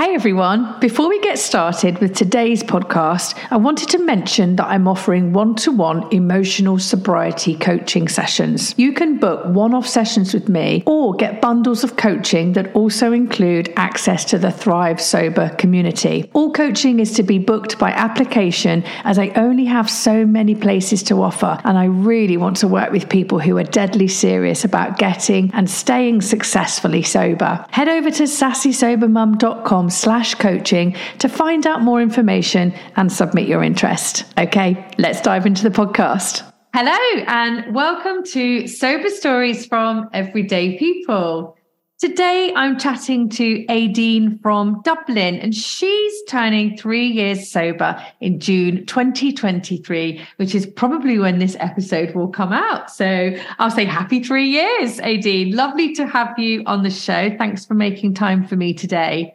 Hey everyone, before we get started with today's podcast, I wanted to mention that I'm offering one to one emotional sobriety coaching sessions. You can book one off sessions with me or get bundles of coaching that also include access to the Thrive Sober community. All coaching is to be booked by application as I only have so many places to offer, and I really want to work with people who are deadly serious about getting and staying successfully sober. Head over to sassysobermum.com slash coaching to find out more information and submit your interest. Okay, let's dive into the podcast. Hello, and welcome to Sober Stories from Everyday People. Today, I'm chatting to Aideen from Dublin, and she's turning three years sober in June 2023, which is probably when this episode will come out. So I'll say happy three years, Aideen. Lovely to have you on the show. Thanks for making time for me today.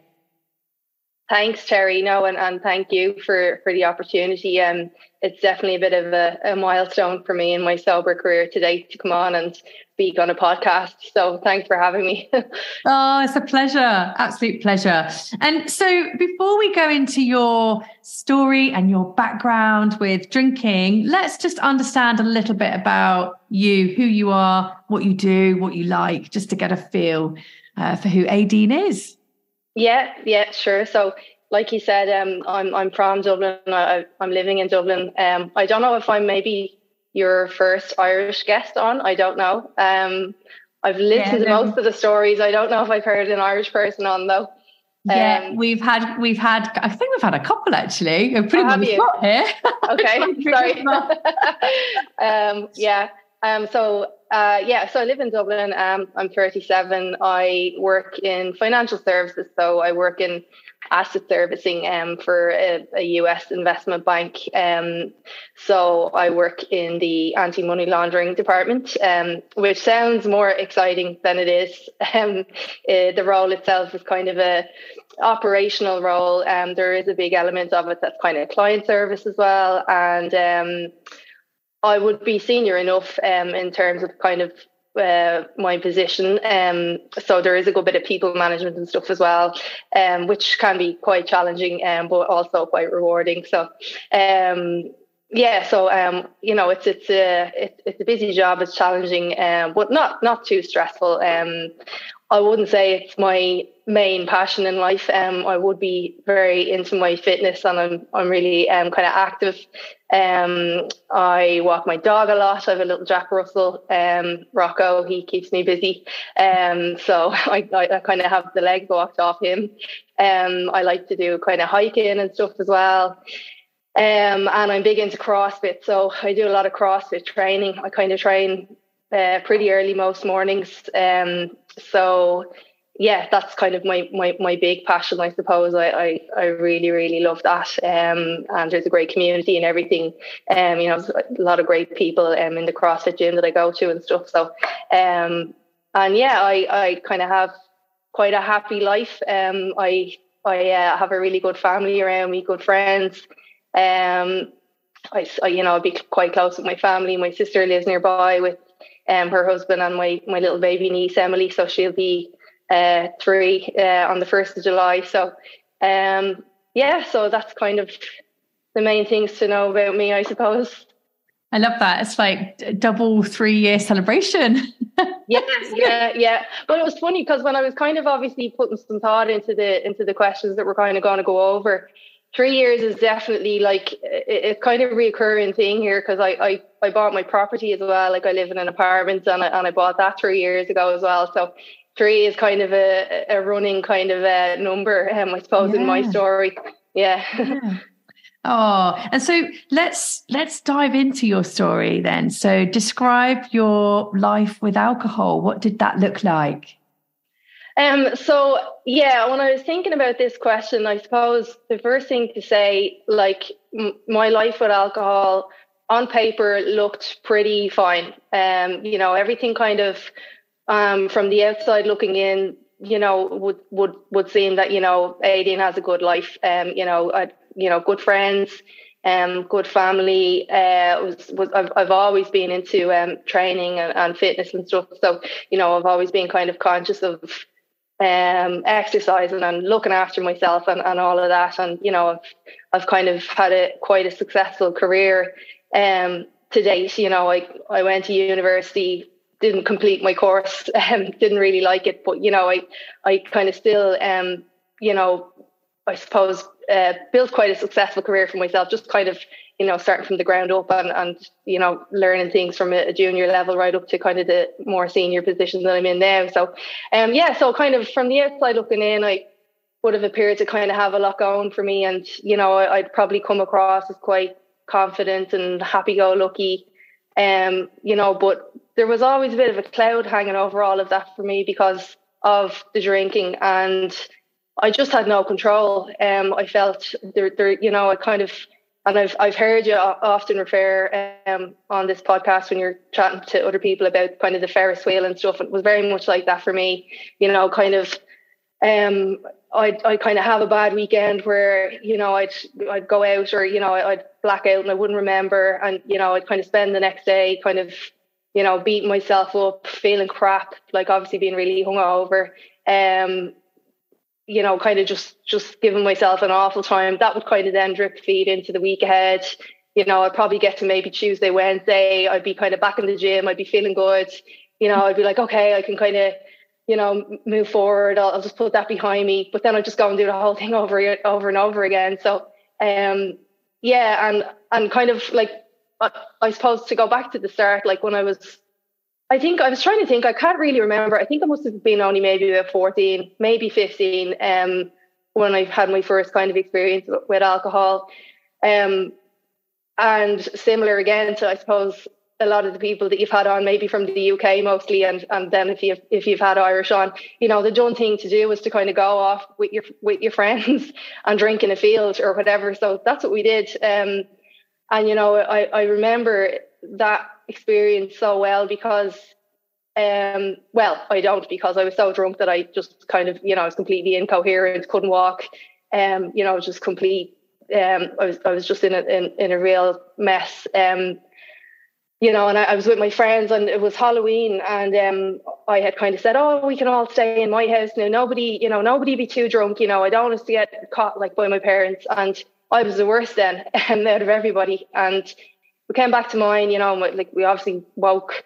Thanks, Terry. No, and, and thank you for, for the opportunity. Um, it's definitely a bit of a, a milestone for me in my sober career today to come on and speak on a podcast. So thanks for having me. oh, it's a pleasure. Absolute pleasure. And so before we go into your story and your background with drinking, let's just understand a little bit about you, who you are, what you do, what you like, just to get a feel uh, for who Aideen is. Yeah, yeah, sure. So, like you said, um, I'm I'm from Dublin. I, am living in Dublin. Um, I don't know if I'm maybe your first Irish guest on. I don't know. Um, I've listened yeah, to most of the stories. I don't know if I've heard an Irish person on though. Yeah, um, we've had we've had I think we've had a couple actually. We're pretty much here. Okay, sorry. um, yeah. Um, so uh, yeah, so I live in Dublin. Um, I'm 37. I work in financial services. So I work in asset servicing um, for a, a US investment bank. Um, so I work in the anti money laundering department, um, which sounds more exciting than it is. Um, uh, the role itself is kind of a operational role. Um, there is a big element of it that's kind of client service as well. And um, I would be senior enough um, in terms of kind of uh, my position. Um, so there is a good bit of people management and stuff as well, um, which can be quite challenging, um, but also quite rewarding. So, um, yeah, so um, you know, it's it's a it's, a busy job. It's challenging, um, but not not too stressful. I wouldn't say it's my main passion in life. Um, I would be very into my fitness, and I'm I'm really um kind of active. Um, I walk my dog a lot. I have a little Jack Russell, um, Rocco. He keeps me busy. Um, so I I, I kind of have the legs walked off him. Um, I like to do kind of hiking and stuff as well. Um, and I'm big into CrossFit, so I do a lot of CrossFit training. I kind of train uh, pretty early most mornings. Um, so yeah, that's kind of my, my, my big passion, I suppose. I, I, I really, really love that. Um, and there's a great community and everything. Um, you know, a lot of great people um, in the CrossFit gym that I go to and stuff. So, um, and yeah, I, I kind of have quite a happy life. Um, I, I uh, have a really good family around me, good friends. Um, I, I, you know, I'll be quite close with my family. My sister lives nearby with um, her husband and my, my little baby niece, Emily. So she'll be uh, three uh, on the 1st of July. So, um, yeah, so that's kind of the main things to know about me, I suppose. I love that. It's like double three year celebration. yeah, yeah, yeah. But it was funny because when I was kind of obviously putting some thought into the into the questions that we're kind of going to go over, three years is definitely like it's kind of a reoccurring thing here because I, I I bought my property as well. Like I live in an apartment and I, and I bought that three years ago as well. So three is kind of a, a running kind of a number, um, I suppose, yeah. in my story. Yeah. yeah. Oh, and so let's let's dive into your story then. So describe your life with alcohol. What did that look like? Um, so yeah, when I was thinking about this question, I suppose the first thing to say, like m- my life with alcohol on paper looked pretty fine. Um, you know, everything kind of um, from the outside looking in, you know, would would would seem that you know Aideen has a good life. Um, you know, I, you know, good friends, um, good family. Uh, was was I've I've always been into um training and, and fitness and stuff. So you know, I've always been kind of conscious of um, exercising and looking after myself and, and all of that. And, you know, I've, I've kind of had a quite a successful career um, to date. You know, I, I went to university, didn't complete my course, um, didn't really like it, but, you know, I, I kind of still, um, you know, I suppose, uh, built quite a successful career for myself, just kind of you know, starting from the ground up and, and you know, learning things from a, junior level right up to kind of the more senior position that I'm in now. So, um, yeah, so kind of from the outside looking in, I would have appeared to kind of have a lot going for me, and you know, I, would probably come across as quite confident and happy-go-lucky, um, you know, but there was always a bit of a cloud hanging over all of that for me because of the drinking and. I just had no control. Um, I felt there, there, you know, I kind of and I've I've heard you often refer um, on this podcast when you're chatting to other people about kind of the Ferris wheel and stuff. It was very much like that for me. You know, kind of um, I'd I kind of have a bad weekend where you know I'd I'd go out or you know I'd black out and I wouldn't remember, and you know I'd kind of spend the next day kind of you know beating myself up, feeling crap, like obviously being really hungover. Um, you know, kind of just just giving myself an awful time. That would kind of then drip feed into the week ahead. You know, I'd probably get to maybe Tuesday, Wednesday. I'd be kind of back in the gym. I'd be feeling good. You know, I'd be like, okay, I can kind of, you know, move forward. I'll, I'll just put that behind me. But then I'd just go and do the whole thing over, over and over again. So, um, yeah, and and kind of like, I suppose to go back to the start, like when I was I think I was trying to think. I can't really remember. I think I must have been only maybe about fourteen, maybe fifteen, um, when I had my first kind of experience with alcohol. Um, and similar again to I suppose a lot of the people that you've had on, maybe from the UK mostly, and and then if you if you've had Irish on, you know, the done thing to do was to kind of go off with your with your friends and drink in a field or whatever. So that's what we did. Um, and you know, I I remember that experience so well because um well I don't because I was so drunk that I just kind of you know I was completely incoherent couldn't walk. Um you know just complete um I was I was just in a in, in a real mess. Um you know and I, I was with my friends and it was Halloween and um I had kind of said oh we can all stay in my house now. Nobody you know nobody be too drunk you know. I don't want us to get caught like by my parents. And I was the worst then and out of everybody and we came back to mine, you know, like we obviously woke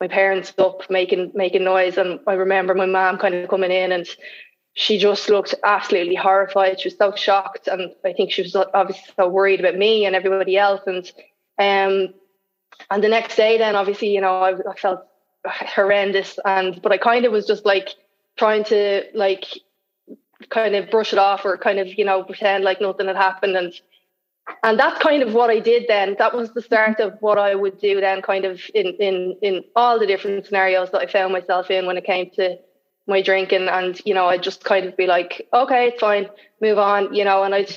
my parents up making making noise, and I remember my mom kind of coming in and she just looked absolutely horrified. She was so shocked, and I think she was obviously so worried about me and everybody else. And um, and the next day, then obviously, you know, I, I felt horrendous, and but I kind of was just like trying to like kind of brush it off or kind of you know pretend like nothing had happened and and that's kind of what I did then. That was the start of what I would do then, kind of in in in all the different scenarios that I found myself in when it came to my drinking. And you know, I'd just kind of be like, okay, it's fine, move on, you know. And I'd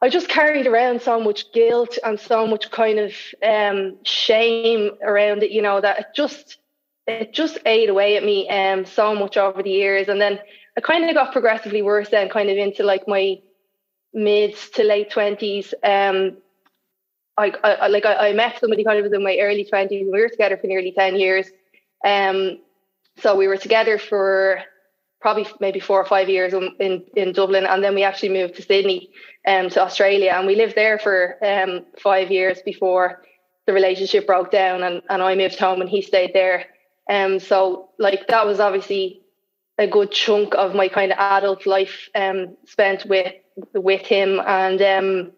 I just carried around so much guilt and so much kind of um, shame around it, you know, that it just it just ate away at me um so much over the years. And then I kind of got progressively worse then, kind of into like my mid to late twenties. Um, I, I like I, I, met somebody kind of in my early twenties. We were together for nearly ten years. Um, so we were together for probably maybe four or five years in, in, in Dublin, and then we actually moved to Sydney, um, to Australia, and we lived there for um five years before the relationship broke down, and and I moved home, and he stayed there. Um, so like that was obviously a good chunk of my kind of adult life um spent with with him. And um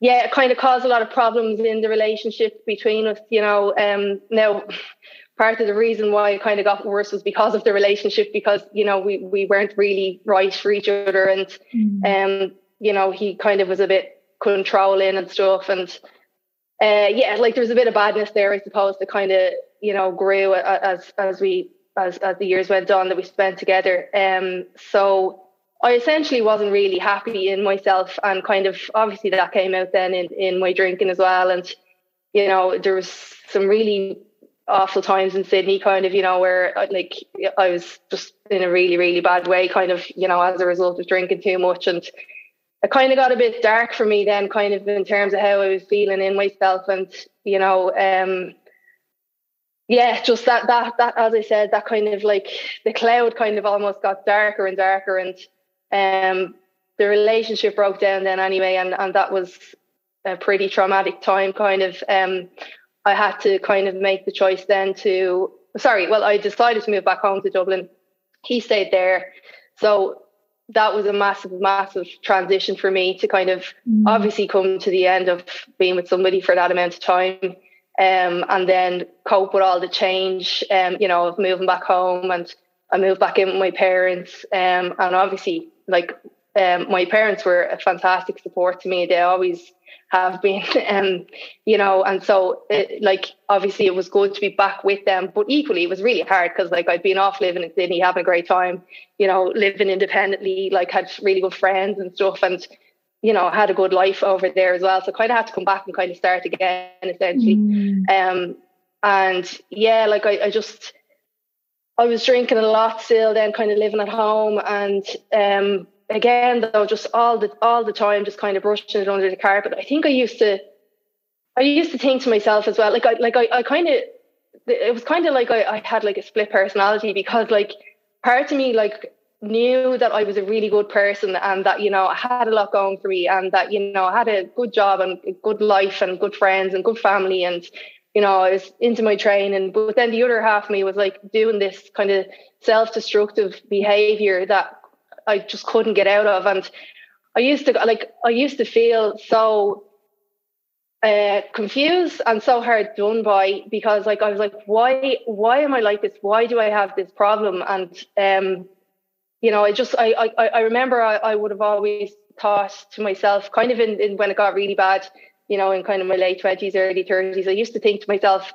yeah it kind of caused a lot of problems in the relationship between us you know. Um now part of the reason why it kind of got worse was because of the relationship because you know we we weren't really right for each other. And mm. um you know he kind of was a bit controlling and stuff. And uh yeah like there was a bit of badness there i suppose that kind of you know grew as as we as as the years went on that we spent together. Um, so I essentially wasn't really happy in myself, and kind of obviously that came out then in in my drinking as well. And you know, there was some really awful times in Sydney, kind of, you know, where like I was just in a really, really bad way, kind of, you know, as a result of drinking too much. And it kind of got a bit dark for me then, kind of in terms of how I was feeling in myself. And, you know, um, yeah, just that, that, that, as I said, that kind of like the cloud kind of almost got darker and darker. And um, the relationship broke down then anyway. And, and that was a pretty traumatic time, kind of. Um, I had to kind of make the choice then to, sorry, well, I decided to move back home to Dublin. He stayed there. So that was a massive, massive transition for me to kind of mm. obviously come to the end of being with somebody for that amount of time. Um, and then cope with all the change, um, you know, of moving back home and I moved back in with my parents. Um, and obviously, like, um, my parents were a fantastic support to me. They always have been um you know and so it, like obviously it was good to be back with them but equally it was really hard because like I'd been off living in Sydney having a great time you know living independently like had really good friends and stuff and you know had a good life over there as well. So kind of had to come back and kind of start again essentially. Mm. um and yeah like I, I just I was drinking a lot still then kind of living at home. And um again though just all the all the time just kind of brushing it under the carpet. I think i used to i used to think to myself as well like i like i, I kind of it was kind of like I, I had like a split personality because like part of me like knew that I was a really good person and that you know I had a lot going for me and that you know I had a good job and a good life and good friends and good family and you know I was into my training but then the other half of me was like doing this kind of self-destructive behavior that I just couldn't get out of. And I used to like I used to feel so uh, confused and so hard done by because like I was like, why why am I like this? Why do I have this problem? And um, you know, I just I I, I remember I, I would have always thought to myself, kind of in, in when it got really bad, you know, in kind of my late twenties, early thirties, I used to think to myself,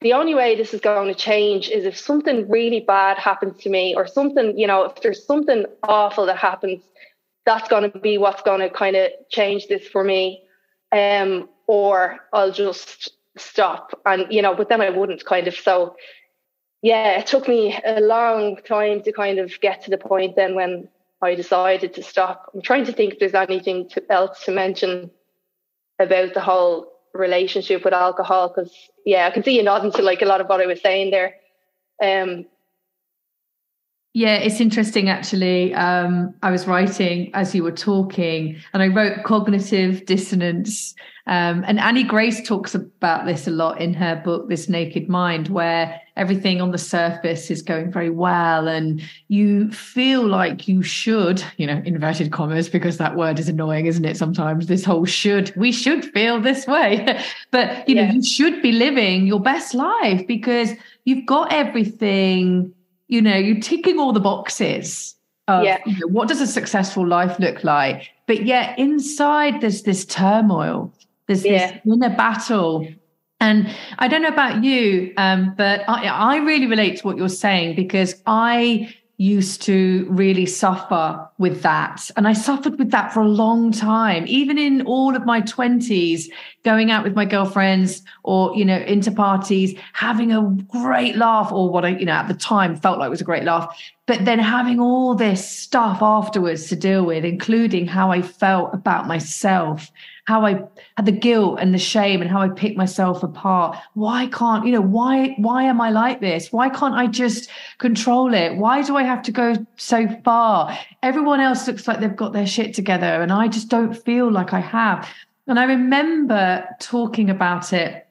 the only way this is going to change is if something really bad happens to me or something, you know, if there's something awful that happens, that's going to be what's going to kind of change this for me. Um, or I'll just stop. And, you know, but then I wouldn't kind of. So, yeah, it took me a long time to kind of get to the point then when I decided to stop. I'm trying to think if there's anything to, else to mention about the whole relationship with alcohol because yeah i can see you nodding to like a lot of what i was saying there um yeah, it's interesting actually. Um, I was writing as you were talking, and I wrote cognitive dissonance. Um, and Annie Grace talks about this a lot in her book, This Naked Mind, where everything on the surface is going very well, and you feel like you should, you know, inverted commas, because that word is annoying, isn't it? Sometimes this whole should, we should feel this way. but, you yeah. know, you should be living your best life because you've got everything you know, you're ticking all the boxes of yeah. you know, what does a successful life look like? But yet inside there's this turmoil, there's yeah. this inner battle. And I don't know about you, um, but I, I really relate to what you're saying because I used to really suffer with that. And I suffered with that for a long time, even in all of my 20s, going out with my girlfriends or, you know, into parties, having a great laugh or what I, you know, at the time felt like was a great laugh. But then having all this stuff afterwards to deal with, including how I felt about myself how I had the guilt and the shame and how I picked myself apart. Why can't, you know, why, why am I like this? Why can't I just control it? Why do I have to go so far? Everyone else looks like they've got their shit together and I just don't feel like I have. And I remember talking about it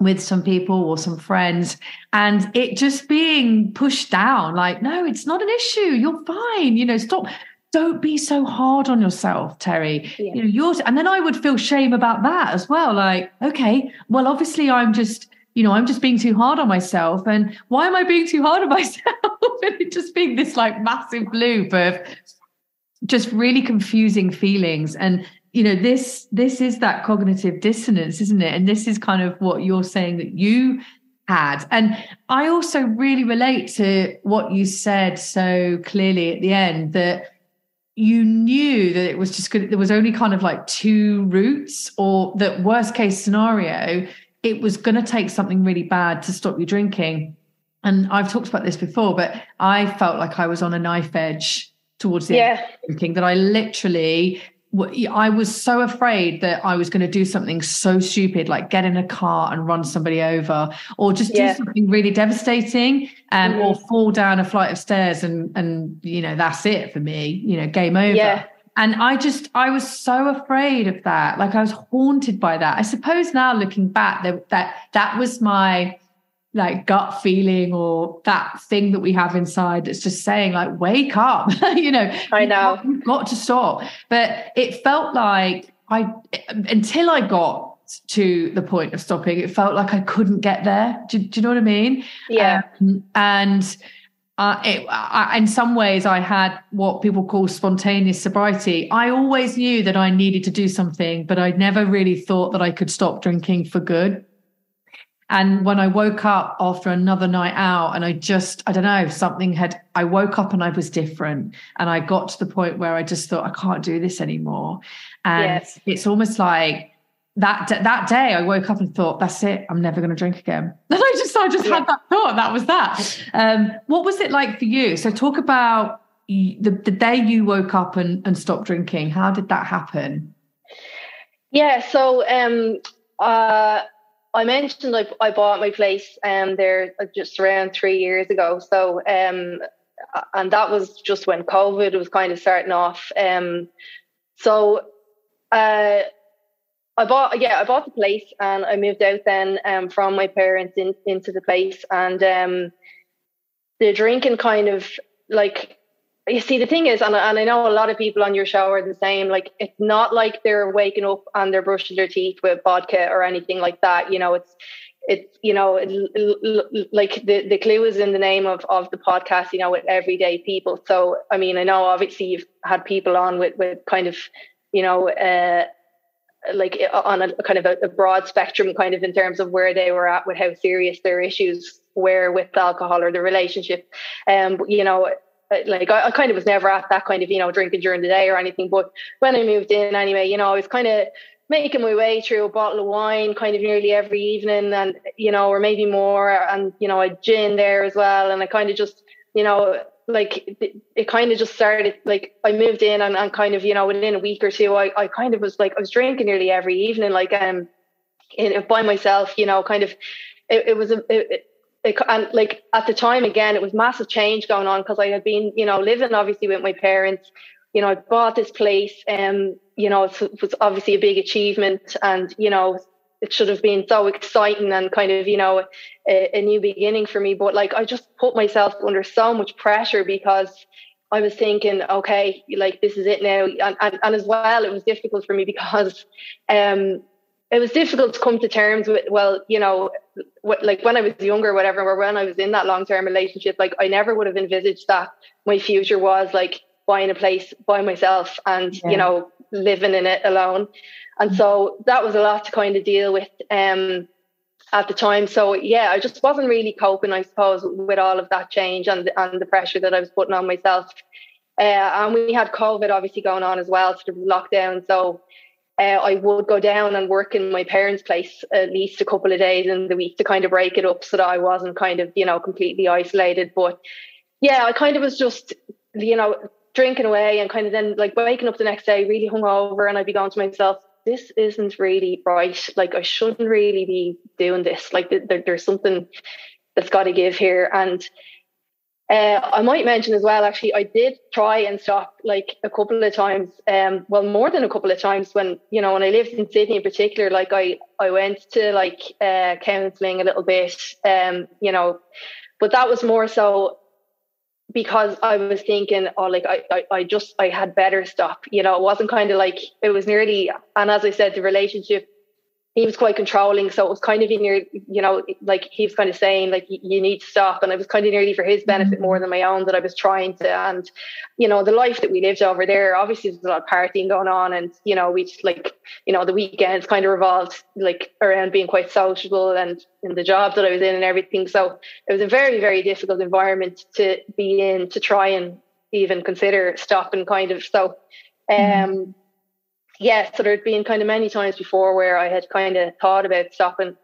with some people or some friends and it just being pushed down like no it's not an issue you're fine you know stop don't be so hard on yourself, Terry. Yeah. You know, yours, and then I would feel shame about that as well. Like, okay, well, obviously I'm just, you know, I'm just being too hard on myself. And why am I being too hard on myself? and it just being this like massive loop of just really confusing feelings. And you know, this this is that cognitive dissonance, isn't it? And this is kind of what you're saying that you had. And I also really relate to what you said so clearly at the end that you knew that it was just good. There was only kind of like two routes, or that worst case scenario, it was going to take something really bad to stop you drinking. And I've talked about this before, but I felt like I was on a knife edge towards the yeah. end drinking that I literally I was so afraid that I was going to do something so stupid, like get in a car and run somebody over, or just do something really devastating, um, mm-hmm. or fall down a flight of stairs, and and you know that's it for me. You know, game over. Yeah. And I just, I was so afraid of that. Like I was haunted by that. I suppose now looking back, that that that was my like gut feeling or that thing that we have inside that's just saying like wake up you know? I know. you've got, to stop. But it felt like i until i got to the point of stopping it felt like i couldn't get there. Do, do you know what i mean? Yeah. Um, and uh, it, I, in some ways, I had what people call spontaneous sobriety. I always knew that I needed to do something, but I never really thought that I could stop drinking for good. And when I woke up after another night out, and I just, I don't know, something had, I woke up and I was different. And I got to the point where I just thought, I can't do this anymore. And yes. it's almost like, that that day I woke up and thought that's it I'm never going to drink again and I just I just yeah. had that thought that was that um, what was it like for you so talk about the, the day you woke up and, and stopped drinking how did that happen yeah so um uh I mentioned I, I bought my place um, there uh, just around three years ago. So, um, and that was just when COVID was kind of starting off. Um, so, uh, I bought, yeah, I bought the place and I moved out then um, from my parents in, into the place. And um, the drinking kind of like you see, the thing is, and, and I know a lot of people on your show are the same. Like, it's not like they're waking up and they're brushing their teeth with vodka or anything like that. You know, it's it's you know like the the clue is in the name of of the podcast. You know, with everyday people. So, I mean, I know obviously you've had people on with with kind of you know. uh like on a kind of a, a broad spectrum kind of in terms of where they were at with how serious their issues were with alcohol or the relationship um you know like I, I, kind of was never at that kind of you know drinking during the day or anything but when i moved in anyway you know i was kind of making my way through a bottle of wine kind of nearly every evening and you know or maybe more and you know a gin there as well and i kind of just you know like it, it kind of just started like i moved in and, and kind of you know within a week or two I, I kind of was like i was drinking nearly every evening like um in, by myself you know kind of it, it was a it, it, and like at the time again it was massive change going on because i had been you know living obviously with my parents. You know i bought this place and um, you know it was obviously a big achievement and you know it should have been so exciting and kind of you know a, a new beginning for me. But like i just put myself under so much pressure because I was thinking, okay, like this is it now, and, and, and as well, it was difficult for me because um, it was difficult to come to terms with well you know what, like when i was younger whatever or when i was in that long-term relationship like i never would have envisaged that my future was like buying a place by myself and yeah. you know living in it alone. And so that was a lot to kind of deal with um at the time. So yeah i just wasn't really coping i suppose with all of that change and and the pressure that i was putting on myself. Uh, and we had covid obviously going on as well so there was lockdown. So uh, I would go down and work in my parents' place at least a couple of days in the week to kind of break it up so that I wasn't kind of, you know, completely isolated. But yeah, I kind of was just, you know, drinking away and kind of then like waking up the next day really hungover and I'd be going to myself, this isn't really right. Like I shouldn't really be doing this. Like there, there's something that's got to give here. And uh, I might mention as well, actually, I did try and stop like a couple of times. Um, well, more than a couple of times when you know when I lived in Sydney in particular. Like I, I went to like uh, counselling a little bit. Um, you know, but that was more so because I was thinking, oh, like I, I, I just I had better stop. You know, it wasn't kind of like it was nearly. And as I said, the relationship he was quite controlling. So it was kind of in your, you know, like he was kind of saying, like, you need to stop. And it was kind of nearly for his benefit mm-hmm. more than my own that I was trying to. And, you know, the life that we lived over there, obviously there's a lot of partying going on. And, you know, we just like, you know, the weekends kind of revolved like around being quite sociable and in the job that I was in and everything. So it was a very, very difficult environment to be in to try and even consider stopping kind of. So, mm-hmm. um, yeah, so there'd been kind of many times before where I had kind of thought about stopping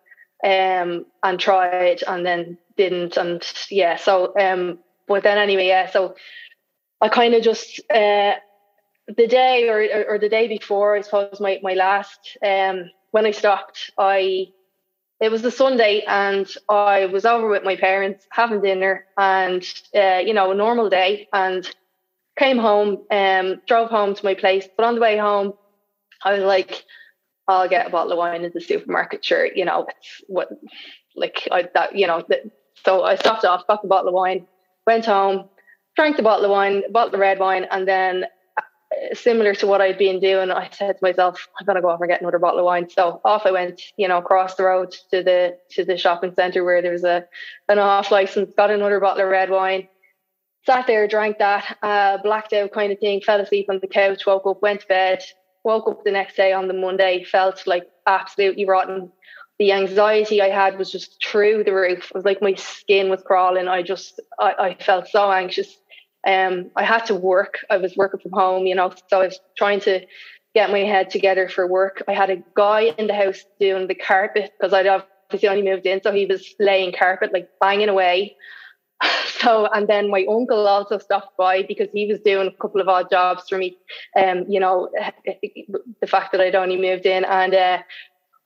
um, and tried and then didn't. And yeah, so, um, but then anyway, yeah, so I kind of just, uh, the day or, or, or, the day before, I suppose my, my last, um, when I stopped, I, it was the Sunday and I was over with my parents having dinner and, uh, you know, a normal day and came home, um, drove home to my place, but on the way home, I was like, I'll get a bottle of wine at the supermarket. Sure, you know, it's what, like I that you know. The, so I stopped off, got the bottle of wine, went home, drank the bottle of wine, bottle of red wine, and then uh, similar to what I'd been doing, I said to myself, I'm gonna go off and get another bottle of wine. So off I went, you know, across the road to the to the shopping centre where there was a an off license, got another bottle of red wine, sat there, drank that, uh, blacked out kind of thing, fell asleep on the couch, woke up, went to bed, woke up the next day on the Monday, felt like absolutely rotten. The anxiety I had was just through the roof. It was like my skin was crawling. I just, I, I felt so anxious. Um, I had to work. I was working from home, you know, so I was trying to get my head together for work. I had a guy in the house doing the carpet because I'd obviously only moved in, so he was laying carpet, like banging away. So and then my uncle also stopped by because he was doing a couple of odd jobs for me um you know the fact that I'd only moved in. And uh,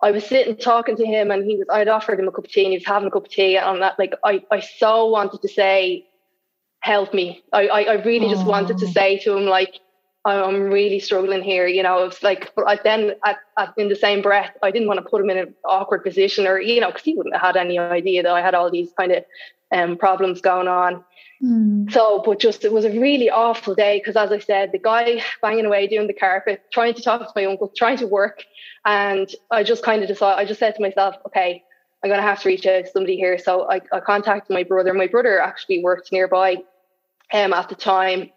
I was sitting talking to him and he was I'd offered him a cup of tea and he was having a cup of tea and that like I, I so wanted to say help me. I I, I really just wanted to say to him like I'm really struggling here, you know. It's like, but then at, at, in the same breath, I didn't want to put him in an awkward position, or you know, because he wouldn't have had any idea that I had all these kind of um, problems going on. Mm. So, but just it was a really awful day because, as I said, the guy banging away doing the carpet, trying to talk to my uncle, trying to work, and I just kind of decided. I just said to myself, okay, I'm going to have to reach out to somebody here. So I, I contacted my brother. My brother actually worked nearby um, at the time.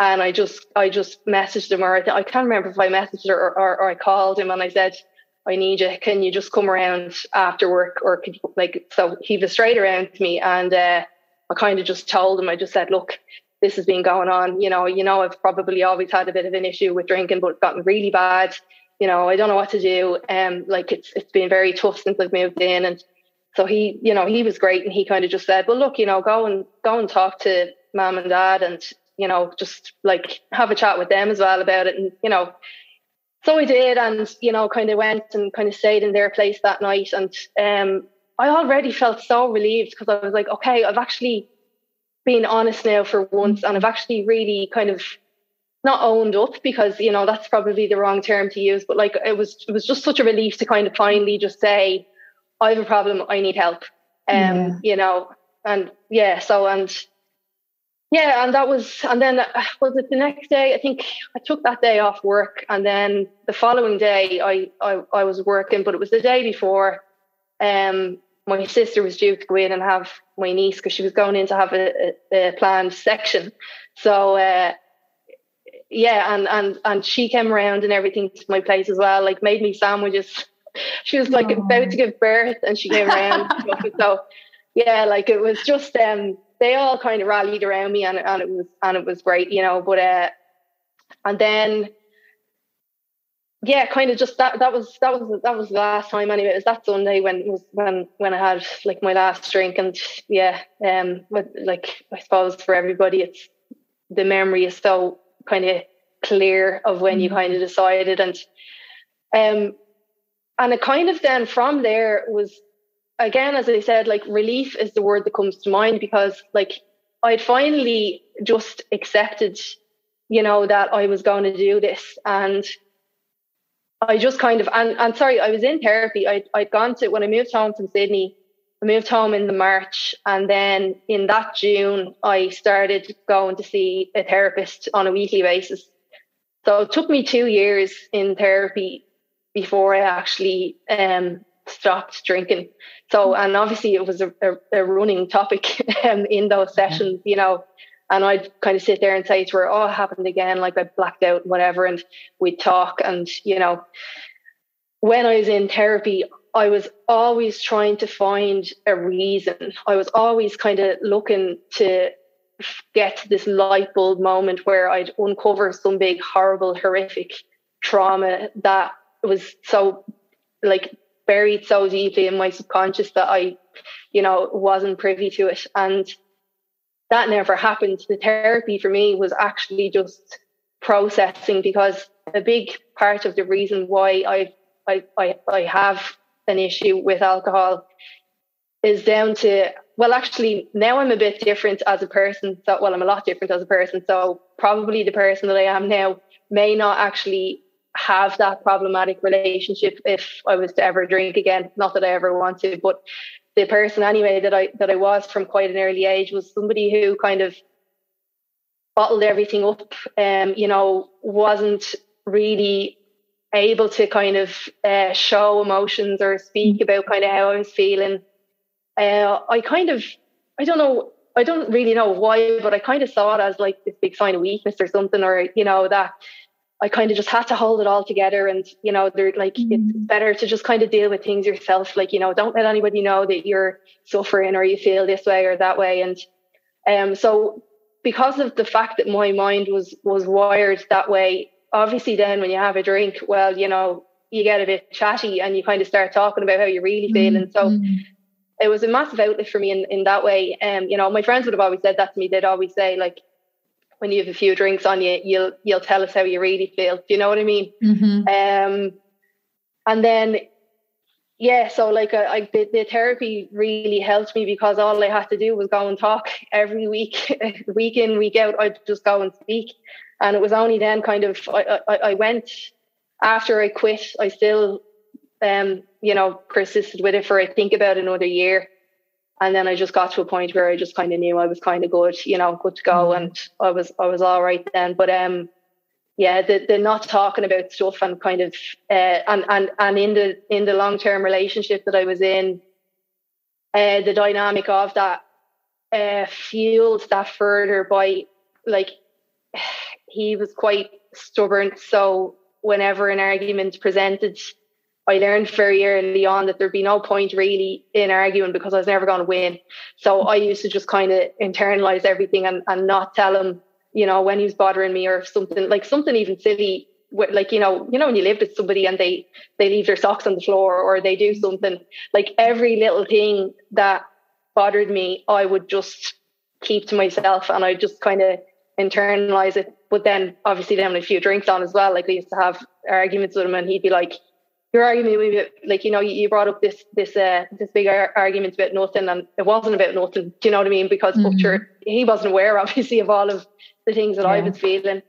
And I just, I just messaged him, or I, I can't remember if I messaged or, or, or I called him, and I said, I need you. Can you just come around after work? Or could you, like, so he was straight around to me and uh, I kind of just told him, I just said, look, this has been going on. You know, you know, I've probably always had a bit of an issue with drinking, but it's gotten really bad. You know, I don't know what to do. Um, like it's it's been very tough since I've moved in. And so he, you know, he was great and he kind of just said, Well, look, you know, go and go and talk to mom and dad and, you know, just like have a chat with them as well about it. And, you know, so I did, and you know, kind of went and kind of stayed in their place that night, and um, I already felt so relieved because I was like, okay, I've actually been honest now for once, and I've actually really kind of not owned up because you know that's probably the wrong term to use, but like it was, it was just such a relief to kind of finally just say, I have a problem, I need help, um, yeah. you know, and yeah, so and yeah, and that was, and then uh, was it the next day? I think I took that day off work, and then the following day I I, I was working, but it was the day before. Um, my sister was due to go in and have my niece because she was going in to have a, a, a planned section. So uh, yeah, and and and she came around and everything to my place as well. Like made me sandwiches. She was like Aww. about to give birth, and she came around. so yeah, like it was just um they all kind of rallied around me and, and it was and it was great, you know. But uh, and then yeah, kind of just that that was that was that was the last time anyway. It was that Sunday when was when when I had like my last drink and yeah, um but like I suppose for everybody it's the memory is so kind of clear of when mm-hmm. you kind of decided and um and it kind of then from there was again, as I said, like relief is the word that comes to mind because like I'd finally just accepted, you know, that I was going to do this. And I just kind of, and, and sorry, I was in therapy. I, I'd gone to, when I moved home from Sydney, I moved home in the March. And then in that June, I started going to see a therapist on a weekly basis. So it took me two years in therapy before I actually um, stopped drinking. So, and obviously it was a, a, a running topic um, in those sessions, you know, and I'd kind of sit there and say to her, oh, it happened again, like I blacked out, and whatever. And we'd talk. And, you know, when I was in therapy, I was always trying to find a reason. I was always kind of looking to get to this light bulb moment where I'd uncover some big, horrible, horrific trauma that was so like buried so deeply in my subconscious that I, you know, wasn't privy to it. And that never happened. The therapy for me was actually just processing because a big part of the reason why I I I, I have an issue with alcohol is down to well actually now I'm a bit different as a person so well I'm a lot different as a person so probably the person that I am now may not actually have that problematic relationship if I was to ever drink again not that I ever want to but the person anyway that I that I was from quite an early age was somebody who kind of bottled everything up um you know wasn't really able to kind of uh, show emotions or speak mm. about kind of how I was feeling uh, I kind of I don't know I don't really know why but I kind of saw it as like this big sign of weakness or something or you know that I kind of just had to hold it all together. And, you know, they're like, mm it's better to just kind of deal with things yourself. Like, you know, don't let anybody know that you're suffering or you feel this way or that way. And um, so because of the fact that my mind was, was wired that way, obviously then when you have a drink, well, you know, you get a bit chatty and you kind of start talking about how you're really feeling. mm So it was a massive outlet for me in, in that way. Um, you know, my friends would have always said that to me. They'd always say like, when you have a few drinks on you, you'll you'll tell us how you really feel. Do you know what I mean? Mm-hmm. Um, and then yeah, so like I, I the, the, therapy really helped me because all I had to do was go and talk every week, week in week out. I'd just go and speak, and it was only then kind of I I, I went after I quit. I still um you know persisted with it for I think about another year and then I just got to a point where I just kind of knew I was kind of good, you know, good to go, mm-hmm. and I was I was all right then. But um, yeah, the the not talking about stuff and kind of uh, and and and in the in the long term relationship that I was in, uh, the dynamic of that uh, fueled that further by like he was quite stubborn. So whenever an argument presented, I learned very early on that there'd be no point really in arguing because I was never going to win. So I used to just kind of internalize everything and, and not tell him, you know, when he was bothering me or something like something even silly. Like you know, you know when you live with somebody and they they leave their socks on the floor or they do something like every little thing that bothered me, I would just keep to myself and I just kind of internalize it. But then obviously then a few drinks on as well. Like I used to have arguments with him and he'd be like, you're arguing like you know you brought up this this uh this big argument about nothing and it wasn't about nothing. Do you know what I mean? Because mm-hmm. Butcher he wasn't aware obviously of all of the things that yeah. I was feeling.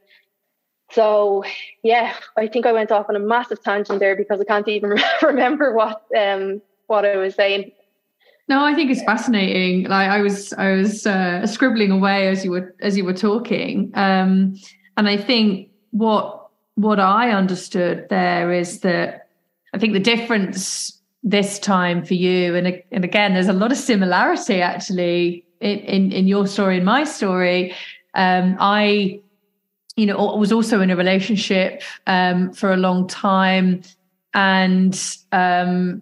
So yeah I think I went off on a massive tangent there because I can't even remember what um what I was saying. No I think it's fascinating. Like I was I was uh, scribbling away as you were as you were talking. Um and I think what what I understood there is that I think the difference this time for you, and, and again, there's a lot of similarity actually in, in, in your story and my story. Um, I, you know, was also in a relationship um, for a long time, and um,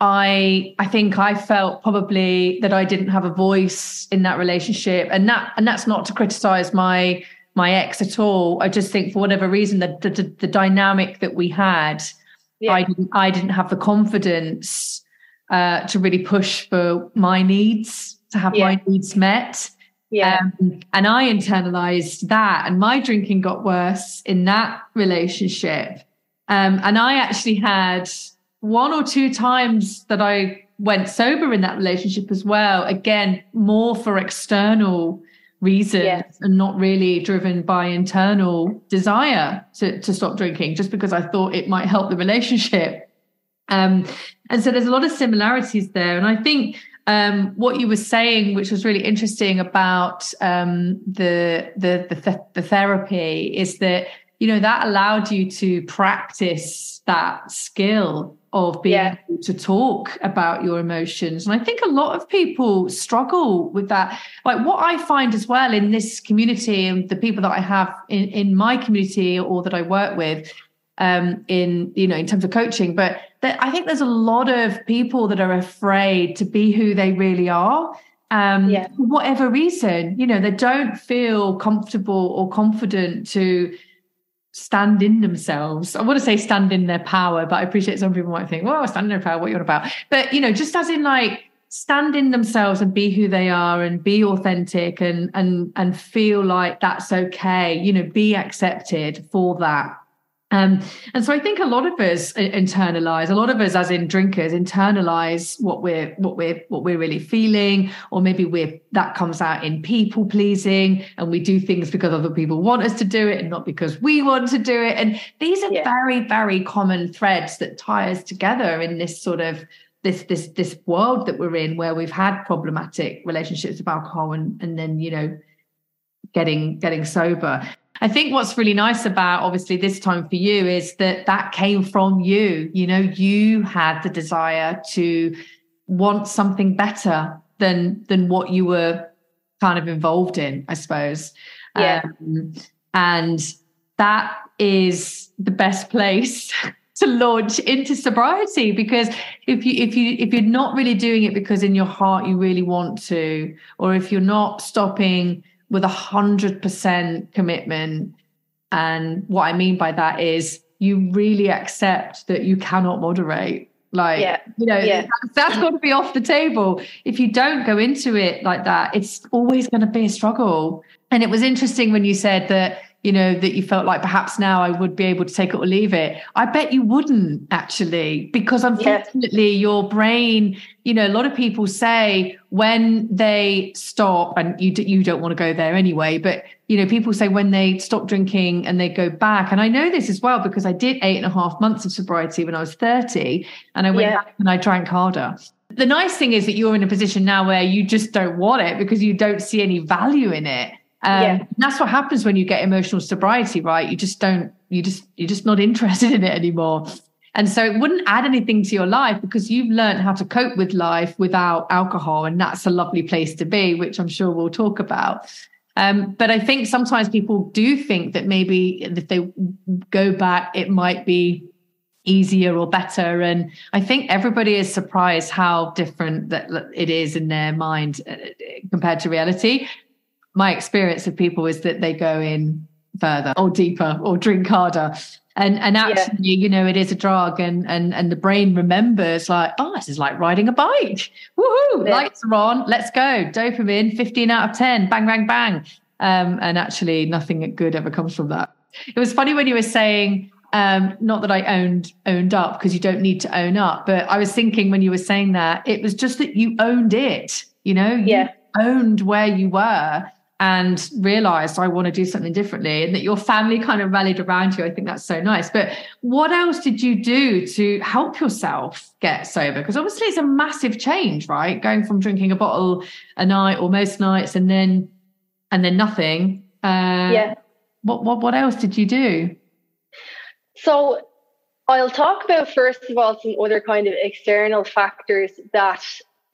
I I think I felt probably that I didn't have a voice in that relationship, and that and that's not to criticize my my ex at all. I just think for whatever reason the the, the dynamic that we had yeah. I didn't I didn't have the confidence uh, to really push for my needs, to have yeah. my needs met. Yeah. Um, and I internalized that, and my drinking got worse in that relationship. Um, and I actually had one or two times that I went sober in that relationship as well. Again, more for external reasons yeah. and not really driven by internal desire to, to stop drinking just because I thought it might help the relationship. Um, and so there's a lot of similarities there. And I think um, what you were saying, which was really interesting about um, the, the, the, the therapy, is that you know that allowed you to practice that skill of being yeah. able to talk about your emotions. And I think a lot of people struggle with that. Like what I find as well in this community and the people that I have in, in my community or that I work with, um, in you know in terms of coaching, but that I think there's a lot of people that are afraid to be who they really are. Um, yeah. for whatever reason, you know, they don't feel comfortable or confident to stand in themselves. I want to say stand in their power, but I appreciate some people might think, well, stand in their power, what you're about. But you know, just as in like stand in themselves and be who they are and be authentic and and and feel like that's okay, you know, be accepted for that. Um, and so I think a lot of us internalize, a lot of us as in drinkers internalize what we're what we're what we're really feeling, or maybe we're that comes out in people pleasing, and we do things because other people want us to do it and not because we want to do it. And these are yeah. very, very common threads that tie us together in this sort of this this this world that we're in where we've had problematic relationships with alcohol and and then, you know, getting getting sober I think what's really nice about obviously this time for you is that that came from you. You know, you had the desire to want something better than than what you were kind of involved in, I suppose. Yeah. Um, and that is the best place to launch into sobriety because if you if you if you're not really doing it because in your heart you really want to or if you're not stopping with a hundred percent commitment. And what I mean by that is you really accept that you cannot moderate. Like, yeah. you know, yeah. that's, that's got to be off the table. If you don't go into it like that, it's always going to be a struggle. And it was interesting when you said that you know, that you felt like perhaps now I would be able to take it or leave it. I bet you wouldn't actually, because unfortunately yeah. your brain, you know, a lot of people say when they stop, and you you don't want to go there anyway, but you know, people say when they stop drinking and they go back, and I know this as well because I did eight and a half months of sobriety when I was thirty, and I went yeah. back and I drank harder. The nice thing is that you're in a position now where you just don't want it because you don't see any value in it. Um, yeah. that's what happens when you get emotional sobriety, right? You just don't, you just, you're just not interested in it anymore. And so it wouldn't add anything to your life because you've learned how to cope with life without alcohol. And that's a lovely place to be, which I'm sure we'll talk about. Um, but I think sometimes people do think that maybe if they go back, it might be easier or better. And I think everybody is surprised how different that it is in their mind uh, compared to reality my experience of people is that they go in further or deeper or drink harder. And and actually yeah. you know it is a drug and and and the brain remembers like oh this is like riding a bike. Woohoo! Yeah. lights are on. Let's go. Dopamine 15 out of 10 bang bang bang. Um, and actually nothing good ever comes from that. It was funny when you were saying um, not that I owned owned up because you don't need to own up, but I was thinking when you were saying that it was just that you owned it. You know, you yeah. owned where you were, and realized I want to do something differently and that your family kind of rallied around you. I think that's so nice. But what else did you do to help yourself get sober? Because obviously it's a massive change, right? Going from drinking a bottle a night or most nights and then and then nothing. Uh, yeah. What what what else did you do? So I'll talk about first of all some other kind of external factors that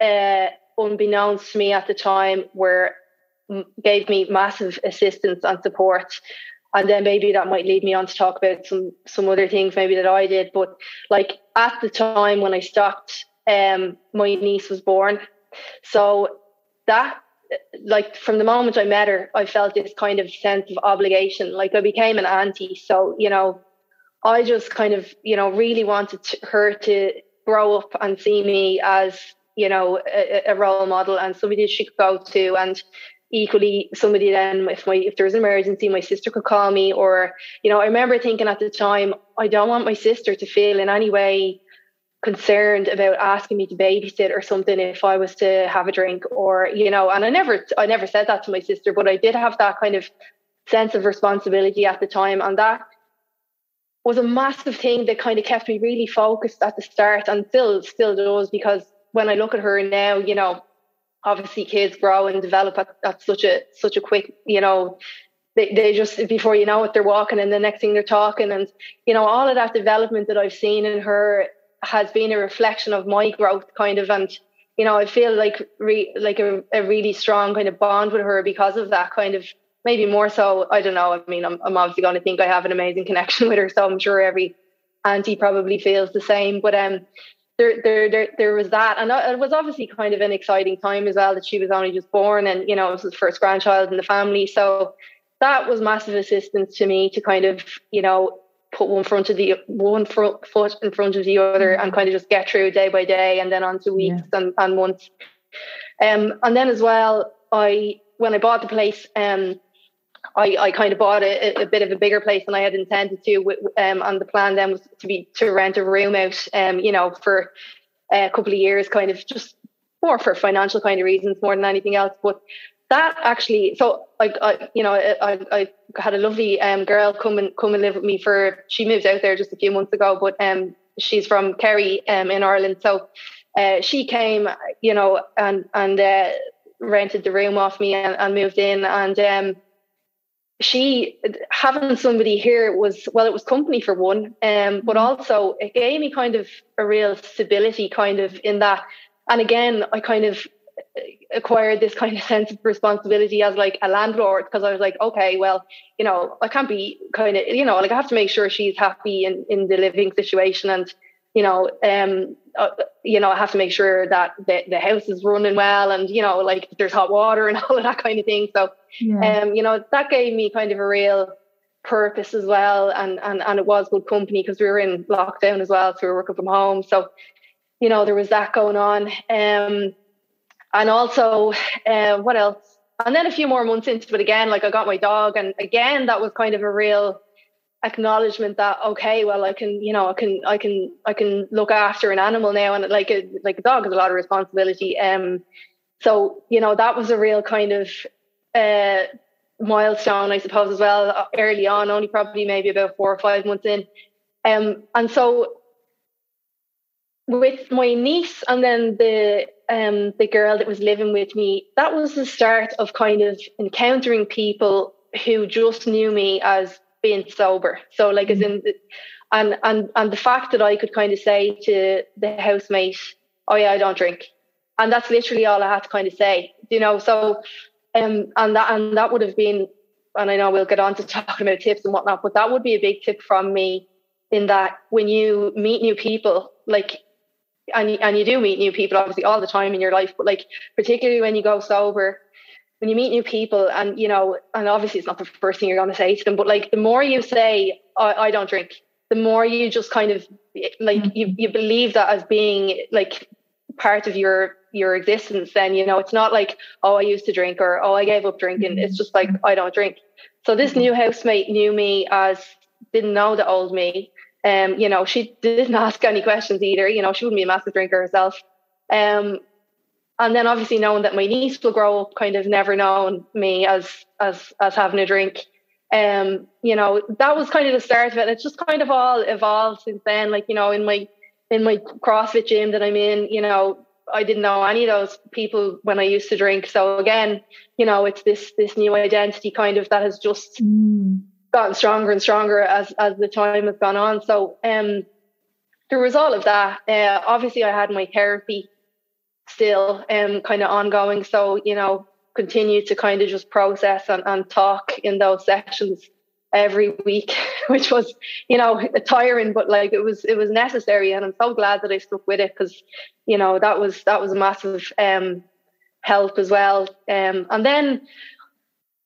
uh, unbeknownst to me at the time were gave me massive assistance and support. And then maybe that might lead me on to talk about some some other things maybe that I did. But like at the time when I stopped um my niece was born. So that like from the moment I met her I felt this kind of sense of obligation. Like I became an auntie. So you know I just kind of you know really wanted to, her to grow up and see me as you know a, a role model and somebody she could go to. And equally somebody then if my if there was an emergency my sister could call me or you know i remember thinking at the time i don't want my sister to feel in any way concerned about asking me to babysit or something if i was to have a drink or you know and i never i never said that to my sister but i did have that kind of sense of responsibility at the time and that was a massive thing that kind of kept me really focused at the start and still still does because when i look at her now you know obviously kids grow and develop at, at such a such a quick you know they, they just before you know it they're walking and the next thing they're talking. And you know all of that development that I've seen in her has been a reflection of my growth kind of. And you know I feel like re, like a, a really strong kind of bond with her because of that kind of maybe more so I don't know. I mean I'm, I'm obviously going to think I have an amazing connection with her so I'm sure every auntie probably feels the same. But um there, there, there, there was that, and it was obviously kind of an exciting time as well that she was only just born, and you know it was the first grandchild in the family. So that was massive assistance to me to kind of you know put one front of the one foot in front of the other and kind of just get through day by day, and then on to weeks yeah. and, and months. Um, and then as well, I when I bought the place, um, I, I kind of bought a, a, bit of a bigger place than I had intended to. Um, and the plan then was to be to rent a room out, um, you know, for a couple of years, kind of just more for financial kind of reasons more than anything else. But that actually, so I, I you know, I, I had a lovely um, girl come and come and live with me for. She moved out there just a few months ago, but um, she's from Kerry um, in Ireland, so uh, she came, you know, and and uh, rented the room off me and, and moved in and. Um, she having somebody here was well it was company for one um but mm-hmm. also it gave me kind of a real stability kind of in that and again i kind of acquired this kind of sense of responsibility as like a landlord because i was like okay well you know i can't be kind of you know like i have to make sure she's happy in in the living situation and you know um uh, you know, I have to make sure that the, the house is running well and, you know, like there's hot water and all of that kind of thing. So, yeah. um, you know, that gave me kind of a real purpose as well. And, and, and it was good company because we were in lockdown as well. So we were working from home. So, you know, there was that going on. Um, and also, uh, what else? And then a few more months into it again, like I got my dog and again, that was kind of a real, acknowledgement that okay well i can you know i can i can i can look after an animal now and like a like a dog has a lot of responsibility. Um so you know that was a real kind of uh milestone i suppose as well uh, early on only probably maybe about four or five months in. Um and so with my niece and then the um the girl that was living with me that was the start of kind of encountering people who just knew me as being sober. So like as in and and and the fact that I could kind of say to the housemate, Oh yeah, I don't drink. And that's literally all I had to kind of say. You know, so um and that and that would have been and I know we'll get on to talking about tips and whatnot, but that would be a big tip from me in that when you meet new people, like and and you do meet new people obviously all the time in your life, but like particularly when you go sober, when you meet new people and you know and obviously it's not the first thing you're going to say to them but like the more you say I, I don't drink the more you just kind of like mm-hmm. you, you believe that as being like part of your your existence then you know it's not like oh i used to drink or oh i gave up drinking. It's just like i don't drink. So this new housemate knew me as didn't know the old me um you know she didn't ask any questions either you know she wouldn't be a massive drinker herself. Um and then obviously knowing that my niece will grow up kind of never knowing me as as as having a drink. Um you know that was kind of the start of it. It's just kind of all evolved since then. Like you know in my in my crossfit gym that i'm in you know i didn't know any of those people when i used to drink. So again you know it's this this new identity kind of that has just mm. gotten stronger and stronger as as the time has gone on. So um there was all of that. Uh, obviously i had my therapy still um, kind of ongoing. So, you know, continue to kind of just process and, and talk in those sessions every week, which was, you know, tiring, but like it was, it was necessary. And I'm so glad that I stuck with it because, you know, that was, that was a massive um, help as well. Um, and then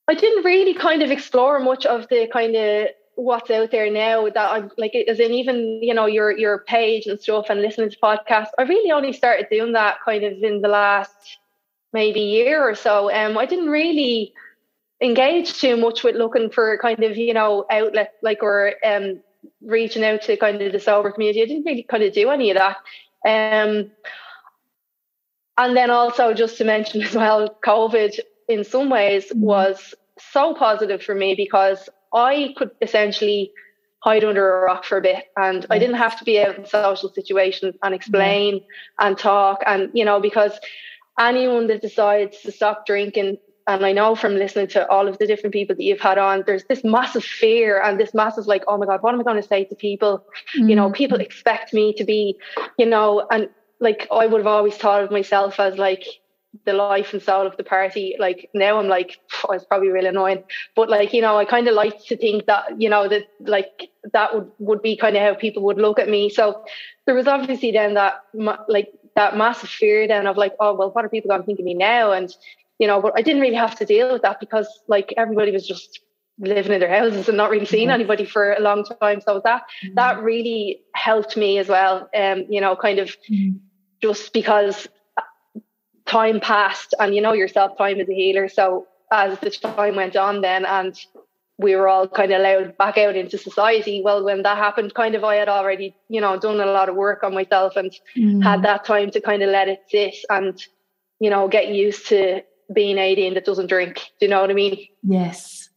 I didn't really kind of explore much of the kind of what's out there now that I'm like as in even you know your your page and stuff and listening to podcasts I really only started doing that kind of in the last maybe year or so. Um I didn't really engage too much with looking for kind of you know outlet like or um reaching out to kind of the sober community. I didn't really kind of do any of that. Um and then also just to mention as well COVID in some ways mm-hmm. was so positive for me because I could essentially hide under a rock for a bit and I didn't have to be out in social situations and explain and talk and you know because anyone that decides to stop drinking and I know from listening to all of the different people that you've had on, there's this massive fear and this massive like, oh my God, what am I going to say to people? Mm. You know, mm. people expect me to be, you know, and like I would have always thought of myself as like the life and soul of the party. Like now I'm like, oh, it's probably really annoying. But like, you know, I kind of like to think that, you know, that like that would, would be kind of how people would look at me. So there was obviously then that like that massive fear then of like, oh, well, what are people going to think of me now? And, you know, but I didn't really have to deal with that because like everybody was just living in their houses and not really seeing mm-hmm. anybody for a long time. So that mm-hmm. that really helped me as well. Um, you know, kind of mm-hmm. just because time passed and you know yourself, time is a healer. So as the time went on then and we were all kind of allowed back out into society. Well, when that happened, kind of I had already, you know, done a lot of work on myself and mm. had that time to kind of let it sit and, you know, get used to being 18 that doesn't drink. Do you know what I mean? Yes.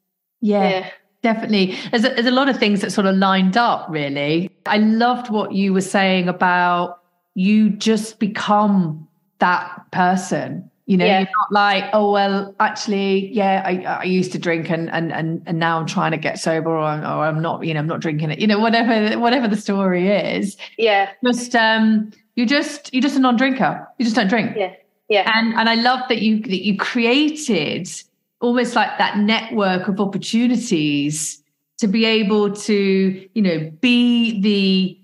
Yeah. yeah. Definitely. There's a, there's a lot of things that sort of lined up, really. I loved what you were saying about you just become that person you know, yeah. you're not like, oh well, actually, yeah, I, I used to drink and and and and now I'm trying to get sober, or I'm, or I'm not, you know, I'm not drinking it. You know, whatever whatever the story is. Yeah. Just um, you're just you're just a non-drinker. You just don't drink. Yeah. Yeah. And and I love that you that you created almost like that network of opportunities to be able to, you know, be the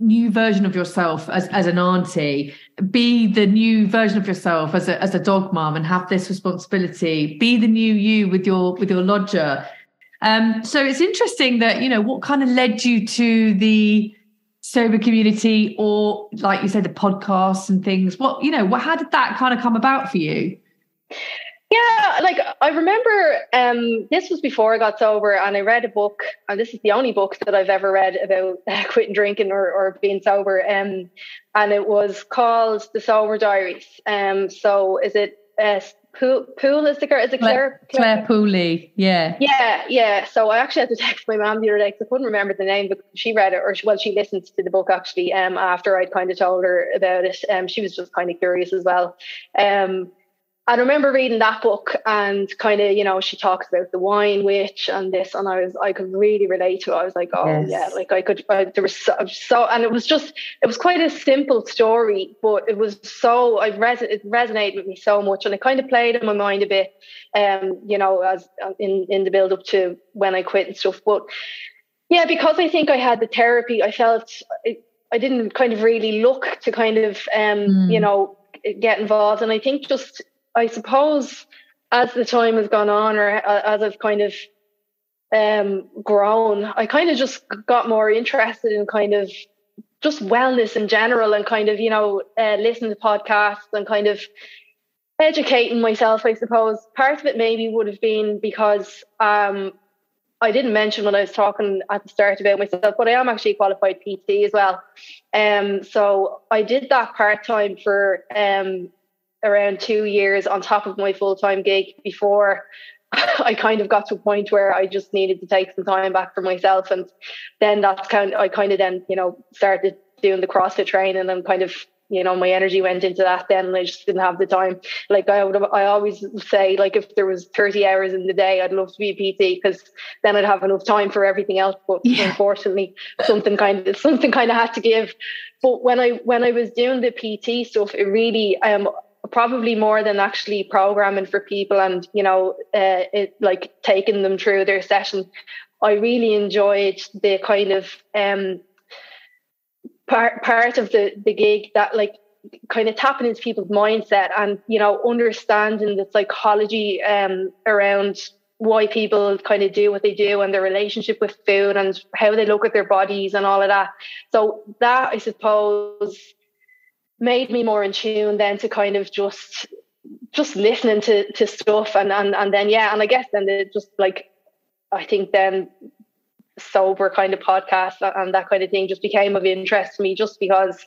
new version of yourself as, as an auntie be the new version of yourself as a, as a dog mom and have this responsibility. Be the new you with your with your lodger. Um, so it's interesting that you know what kind of led you to the sober community or like you said the podcasts and things. What you know what how did that kind of come about for you yeah, like I remember um, this was before I got sober, and I read a book, and this is the only book that I've ever read about uh, quitting drinking or, or being sober. Um, and it was called The Sober Diaries. Um, so is it uh, Pool, Poole is the girl? Is it Clare? Clare, Clare Pooley, yeah. Yeah, yeah. So I actually had to text my mom the other day because I couldn't remember the name, but she read it, or she, well, she listened to the book actually um, after I'd kind of told her about it. Um, she was just kind of curious as well. Um, I remember reading that book and kind of, you know, she talks about the wine witch and this, and I was, I could really relate to it. I was like, oh yes. yeah, like I could, I, there was so, so, and it was just, it was quite a simple story, but it was so, I res- it resonated with me so much, and it kind of played in my mind a bit, um, you know, as uh, in in the build up to when I quit and stuff. But yeah, because I think I had the therapy, I felt it, I didn't kind of really look to kind of, um, mm. you know, get involved, and I think just I suppose as the time has gone on, or as I've kind of um, grown, I kind of just got more interested in kind of just wellness in general, and kind of you know uh, listening to podcasts and kind of educating myself. I suppose part of it maybe would have been because um, I didn't mention when I was talking at the start about myself, but I am actually a qualified PT as well. Um, so I did that part time for um, around two years on top of my full time gig before I kind of got to a point where I just needed to take some time back for myself. And then that's kind of, I kind of then, you know, started doing the CrossFit training and then kind of, you know, my energy went into that then and I just didn't have the time. Like I would, I always say like if there was 30 hours in the day, I'd love to be a PT because then I'd have enough time for everything else. But yeah. unfortunately something kind of, something kind of had to give. But when I, when I was doing the PT stuff, it really, um, probably more than actually programming for people and you know uh, it like taking them through their session. I really enjoyed the kind of um part part of the the gig that like kind of tapping into people's mindset and you know understanding the psychology um around why people kind of do what they do and their relationship with food and how they look at their bodies and all of that. So that i suppose made me more in tune then to kind of just just listening to to stuff and and and then yeah and I guess then it just like I think then sober kind of podcast and that kind of thing just became of interest to me just because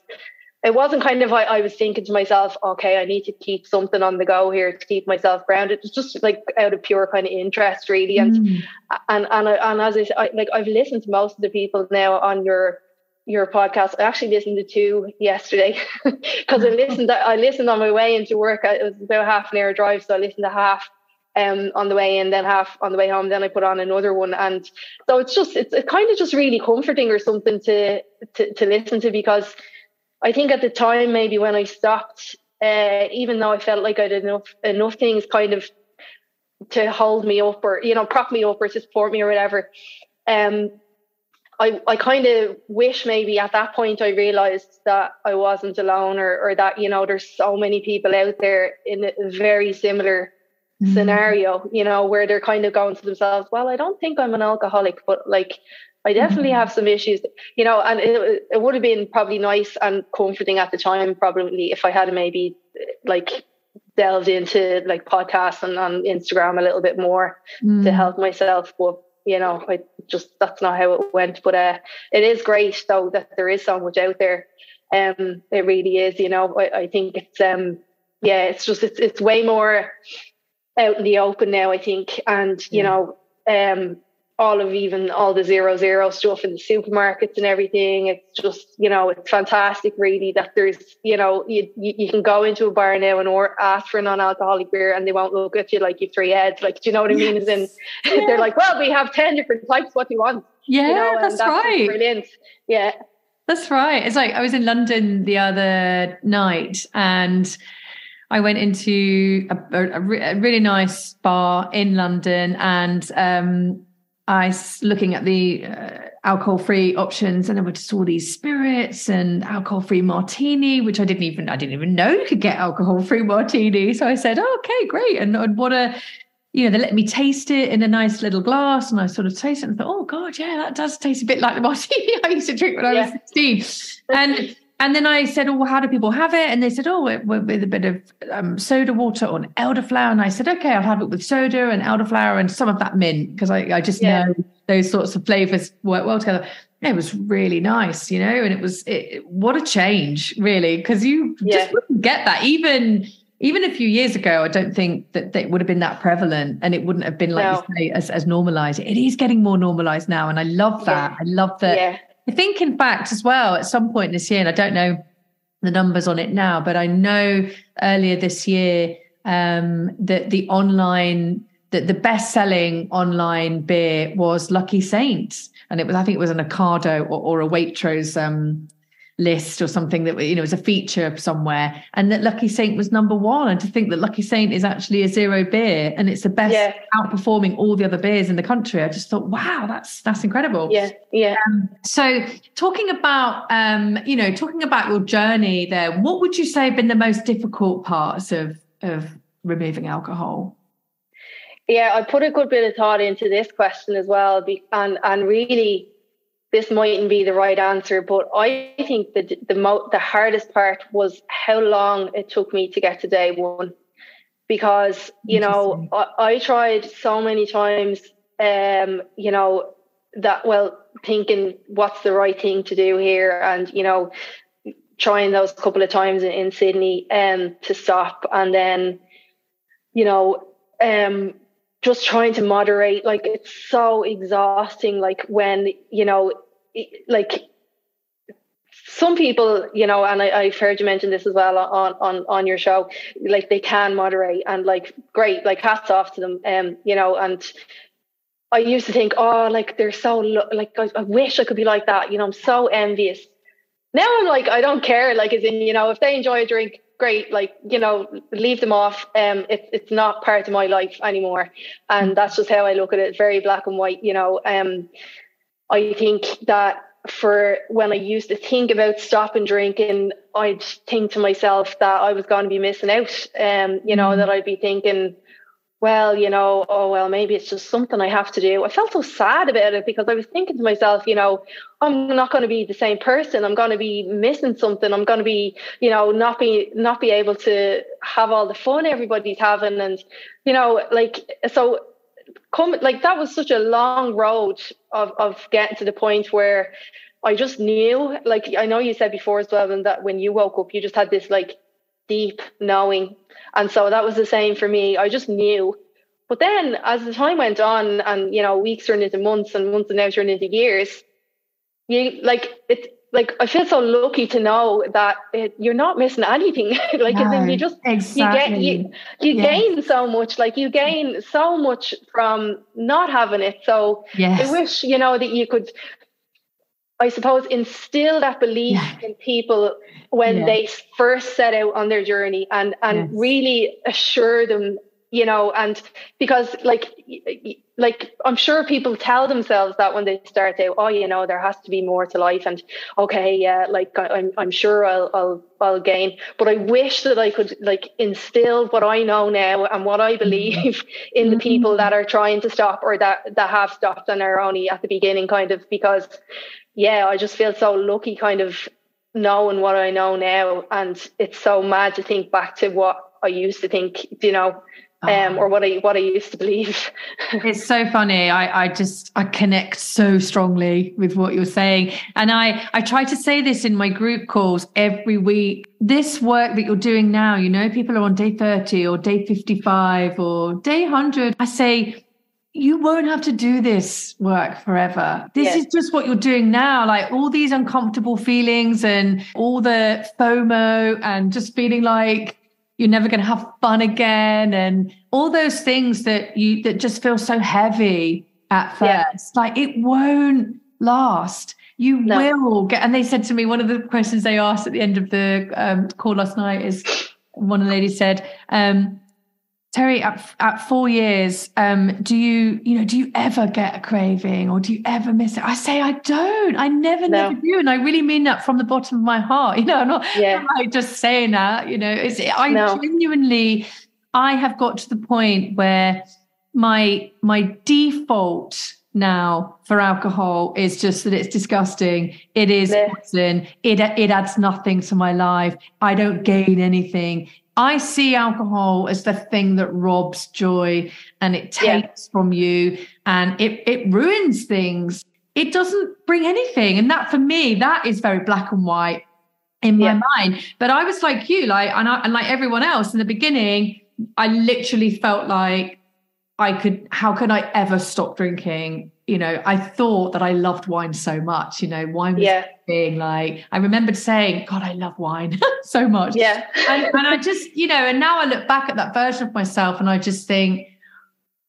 it wasn't kind of I, I was thinking to myself, okay, I need to keep something on the go here to keep myself grounded. It's just like out of pure kind of interest, really. And mm. and and and as I, I like, I've listened to most of the people now on your your podcast. I actually listened to two yesterday because I listened. I listened on my way into work. It was about half an hour drive, so I listened to half. um, on the way in, then half on the way home. Then I put on another one, and so it's just it's, it's kind of just really comforting or something to, to to listen to because I think at the time maybe when I stopped, uh, even though I felt like I did enough enough things kind of to hold me up or you know prop me up or to support me or whatever. Um, I, I kind of wish maybe at that point I realized that I wasn't alone or, or that, you know, there's so many people out there in a very similar mm. scenario, you know, where they're kind of going to themselves, well, I don't think I'm an alcoholic, but like, I definitely mm. have some issues, you know, and it, it would have been probably nice and comforting at the time, probably if I had maybe like delved into like podcasts and on Instagram a little bit more mm. to help myself. But you know, I just that's not how it went. But uh, it is great though that there is so much out there. Um, it really is. You know, I, I think it's um, yeah, it's just it's it's way more out in the open now. I think, and you yeah. know, um, all of even all the zero zero stuff in the supermarkets and everything. It's just you know it's fantastic really that there's you know you you, can go into a bar now and or ask for a non-alcoholic beer and they won't look at you like you three heads. Like do you know what I mean? Yes. As in yeah. they're like, well, we have ten different types. What do you want? Yeah, you know, that's, that's right. Brilliant. Yeah. That's right. It's like I was in London the other night and I went into a, a, a really nice bar in London and um, I looking at the uh, alcohol free options and there were just all these spirits and alcohol free martini, which I didn't even, I didn't even know you could get alcohol free martini. So I said, oh, okay, great. And, and what a, you know, they let me taste it in a nice little glass and I sort of tasted it and thought, oh God, yeah, that does taste a bit like the martini I used to drink when I was 16. And and then I said, "Oh, well, how do people have it?" And they said, "Oh, with a bit of um, soda water or elderflower." And I said, "Okay, I'll have it with soda and elderflower and some of that mint because I, I just yeah. know those sorts of flavors work well together." It was really nice, you know, and it was it, what a change, really, because you yeah. just wouldn't get that even even a few years ago. I don't think that, that it would have been that prevalent, and it wouldn't have been like no. you say as as normalized. It is getting more normalized now, and I love that. Yeah. I love that I think, in fact, as well, at some point this year, and I don't know the numbers on it now, but I know earlier this year um, that the online, that the best selling online beer was Lucky Saints. And it was, I think it was an Ocado or, or a Waitrose um, list or something that you know was a feature somewhere. And that lucky saint was number one. And to think that lucky saint is actually a zero beer and it's the best yeah. outperforming all the other beers in the country i just thought wow that's that's incredible. Yeah yeah. Um, so talking about um you know talking about your journey there what would you say have been the most difficult parts of of removing alcohol? Yeah i put a good bit of thought into this question as well and and really this mightn't be the right answer, but I think that the mo- the hardest part was how long it took me to get to day one, because you know I, I tried so many times, um, you know that well thinking what's the right thing to do here, and you know trying those couple of times in, in Sydney um to stop, and then you know um just trying to moderate like it's so exhausting like when you know like some people, you know, and I, have heard you mention this as well on, on, on your show, like they can moderate and like, great, like hats off to them. Um, you know, and I used to think, oh, like they're so, like, I, I wish I could be like that. You know, I'm so envious. Now I'm like, I don't care. Like, as in, you know, if they enjoy a drink, great. Like, you know, leave them off. Um, it's, it's not part of my life anymore. And mm. that's just how I look at it. It's very black and white, you know. Um, I think that for when I used to think about stopping drinking, I'd think to myself that I was going to be missing out. Um, you know, mm. that I'd be thinking, well, you know, oh well, maybe it's just something I have to do. I felt so sad about it because I was thinking to myself, you know, I'm not going to be the same person. I'm going to be missing something. I'm going to be, you know, not be not be able to have all the fun everybody's having, and you know, like so come like that was such a long road of of getting to the point where I just knew like I know you said before as well and that when you woke up you just had this like deep knowing. And so that was the same for me. I just knew. But then as the time went on and you know weeks turned into months and months and now turned into years you like it like I feel so lucky to know that it, you're not missing anything. like no, you just exactly. you get you you yes. gain so much. Like you gain so much from not having it. So yes. I wish you know that you could. I suppose instill that belief yeah. in people when they first set out on their journey, and and really assure them you know and because like like i'm sure people tell themselves that when they start out oh you know there has to be more to life and okay yeah like i'm, I'm sure I'll, I'll i'll gain but i wish that i could like instill what i know now and what i believe in the people mm-hmm. that are trying to stop or that that have stopped and are only at the beginning kind of because yeah i just feel so lucky kind of knowing what i know now and it's so mad to think back to what i used to think you know um, or what I what I used to believe. it's so funny. I, I just I connect so strongly with what you're saying, and I I try to say this in my group calls every week. This work that you're doing now, you know, people are on day 30 or day 55 or day 100. I say you won't have to do this work forever. This yeah. is just what you're doing now. Like all these uncomfortable feelings and all the FOMO and just feeling like you're never going to have fun again and all those things that you that just feel so heavy at first yeah. like it won't last you no. will get and they said to me one of the questions they asked at the end of the um, call last night is one of the ladies said um, Terry, at, at four years, um, do you, you know, do you ever get a craving or do you ever miss it? I say, I don't. I never, no. never do. And I really mean that from the bottom of my heart. You know, I'm not, yeah. I'm like just saying that, you know, it's, I no. genuinely, I have got to the point where my, my default now for alcohol is just that it's disgusting. It is yeah. poison. It, it adds nothing to my life. I don't gain anything. I see alcohol as the thing that robs joy and it takes yeah. from you and it, it ruins things. It doesn't bring anything. And that for me, that is very black and white in my yeah. mind. But I was like you, like, and, I, and like everyone else in the beginning, I literally felt like I could, how could I ever stop drinking? You know, I thought that I loved wine so much, you know, wine was yeah. being like, I remembered saying, God, I love wine so much. Yeah. and, and I just, you know, and now I look back at that version of myself and I just think,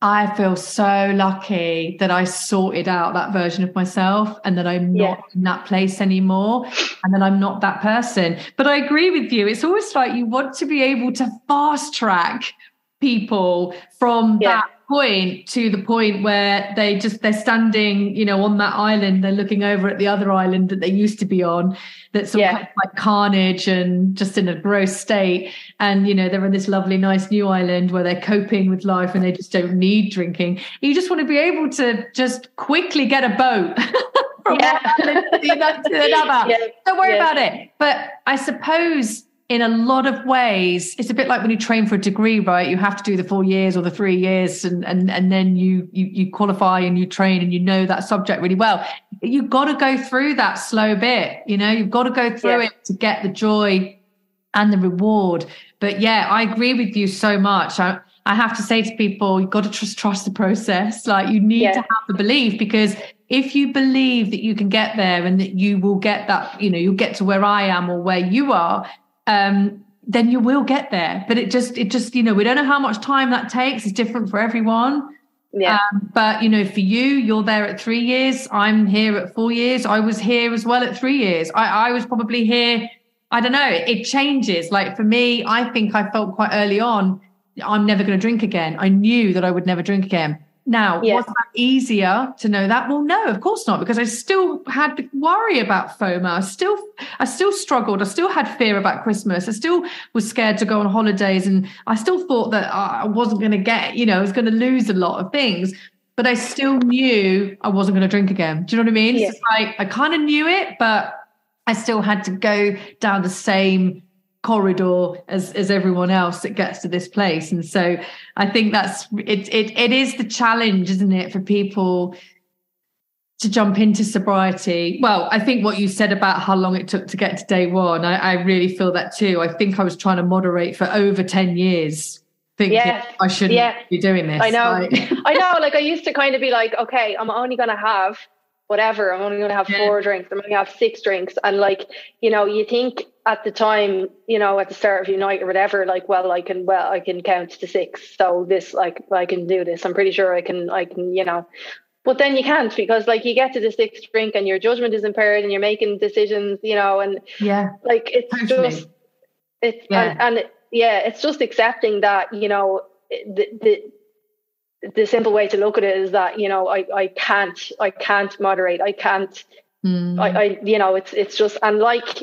I feel so lucky that I sorted out that version of myself and that I'm not yeah. in that place anymore and that I'm not that person. But I agree with you. It's always like you want to be able to fast track people from yeah. that point to the point where they just they're standing you know on that island they're looking over at the other island that they used to be on that's all yeah. kind of like carnage and just in a gross state and you know they're on this lovely nice new island where they're coping with life and they just don't need drinking you just want to be able to just quickly get a boat from yeah. one island to another yeah. don't worry about it but i suppose in a lot of ways, it's a bit like when you train for a degree, right? You have to do the four years or the three years, and and and then you you you qualify and you train and you know that subject really well. You've got to go through that slow bit, you know. You've got to go through yeah. it to get the joy and the reward. But yeah, I agree with you so much. I I have to say to people, you've got to trust trust the process. Like you need yeah. to have the belief because if you believe that you can get there and that you will get that, you know, you'll get to where I am or where you are, um, then you will get there. But it just, it just, you know, we don't know how much time that takes. It's different for everyone. Yeah. Um, but you know, for you, you're there at three years. I'm here at four years. I was here as well at three years. I, I was probably here. I don't know. It, it changes. Like for me, I think I felt quite early on. I'm never going to drink again. I knew that I would never drink again. Now, yeah. was that easier to know that? Well, no, of course not, because I still had to worry about FOMO. I still, I still struggled. I still had fear about Christmas. I still was scared to go on holidays, and I still thought that I wasn't going to get, you know, I was going to lose a lot of things. But I still knew I wasn't going to drink again. Do you know what I mean? Yeah. It's like I kind of knew it, but I still had to go down the same corridor as as everyone else that gets to this place and so i think that's it it, it is the challenge isn't it for people to jump into sobriety well i think what you said about how long it took to get to day one i, I really feel that too i think i was trying to moderate for over 10 years thinking yeah. i shouldn't yeah. be doing this i know like. i know like i used to kind of be like okay i'm only going to have whatever. I'm only going to have yeah. four drinks. I'm going to have six drinks. And like, you know, you think at the time, you know, at the start of your night or whatever, like, well, I can, well, I can count to six. So this, like, I can do this. I'm pretty sure I can, I can, you know, but then you can't because like you get to the sixth drink and your judgment is impaired and you're making decisions, you know, and yeah, like it's totally. just, it's, yeah. and, and yeah, it's just accepting that, you know, the, the, the simple way to look at it is that you know I, I can't I can't moderate I can't mm. I, I you know it's it's just and like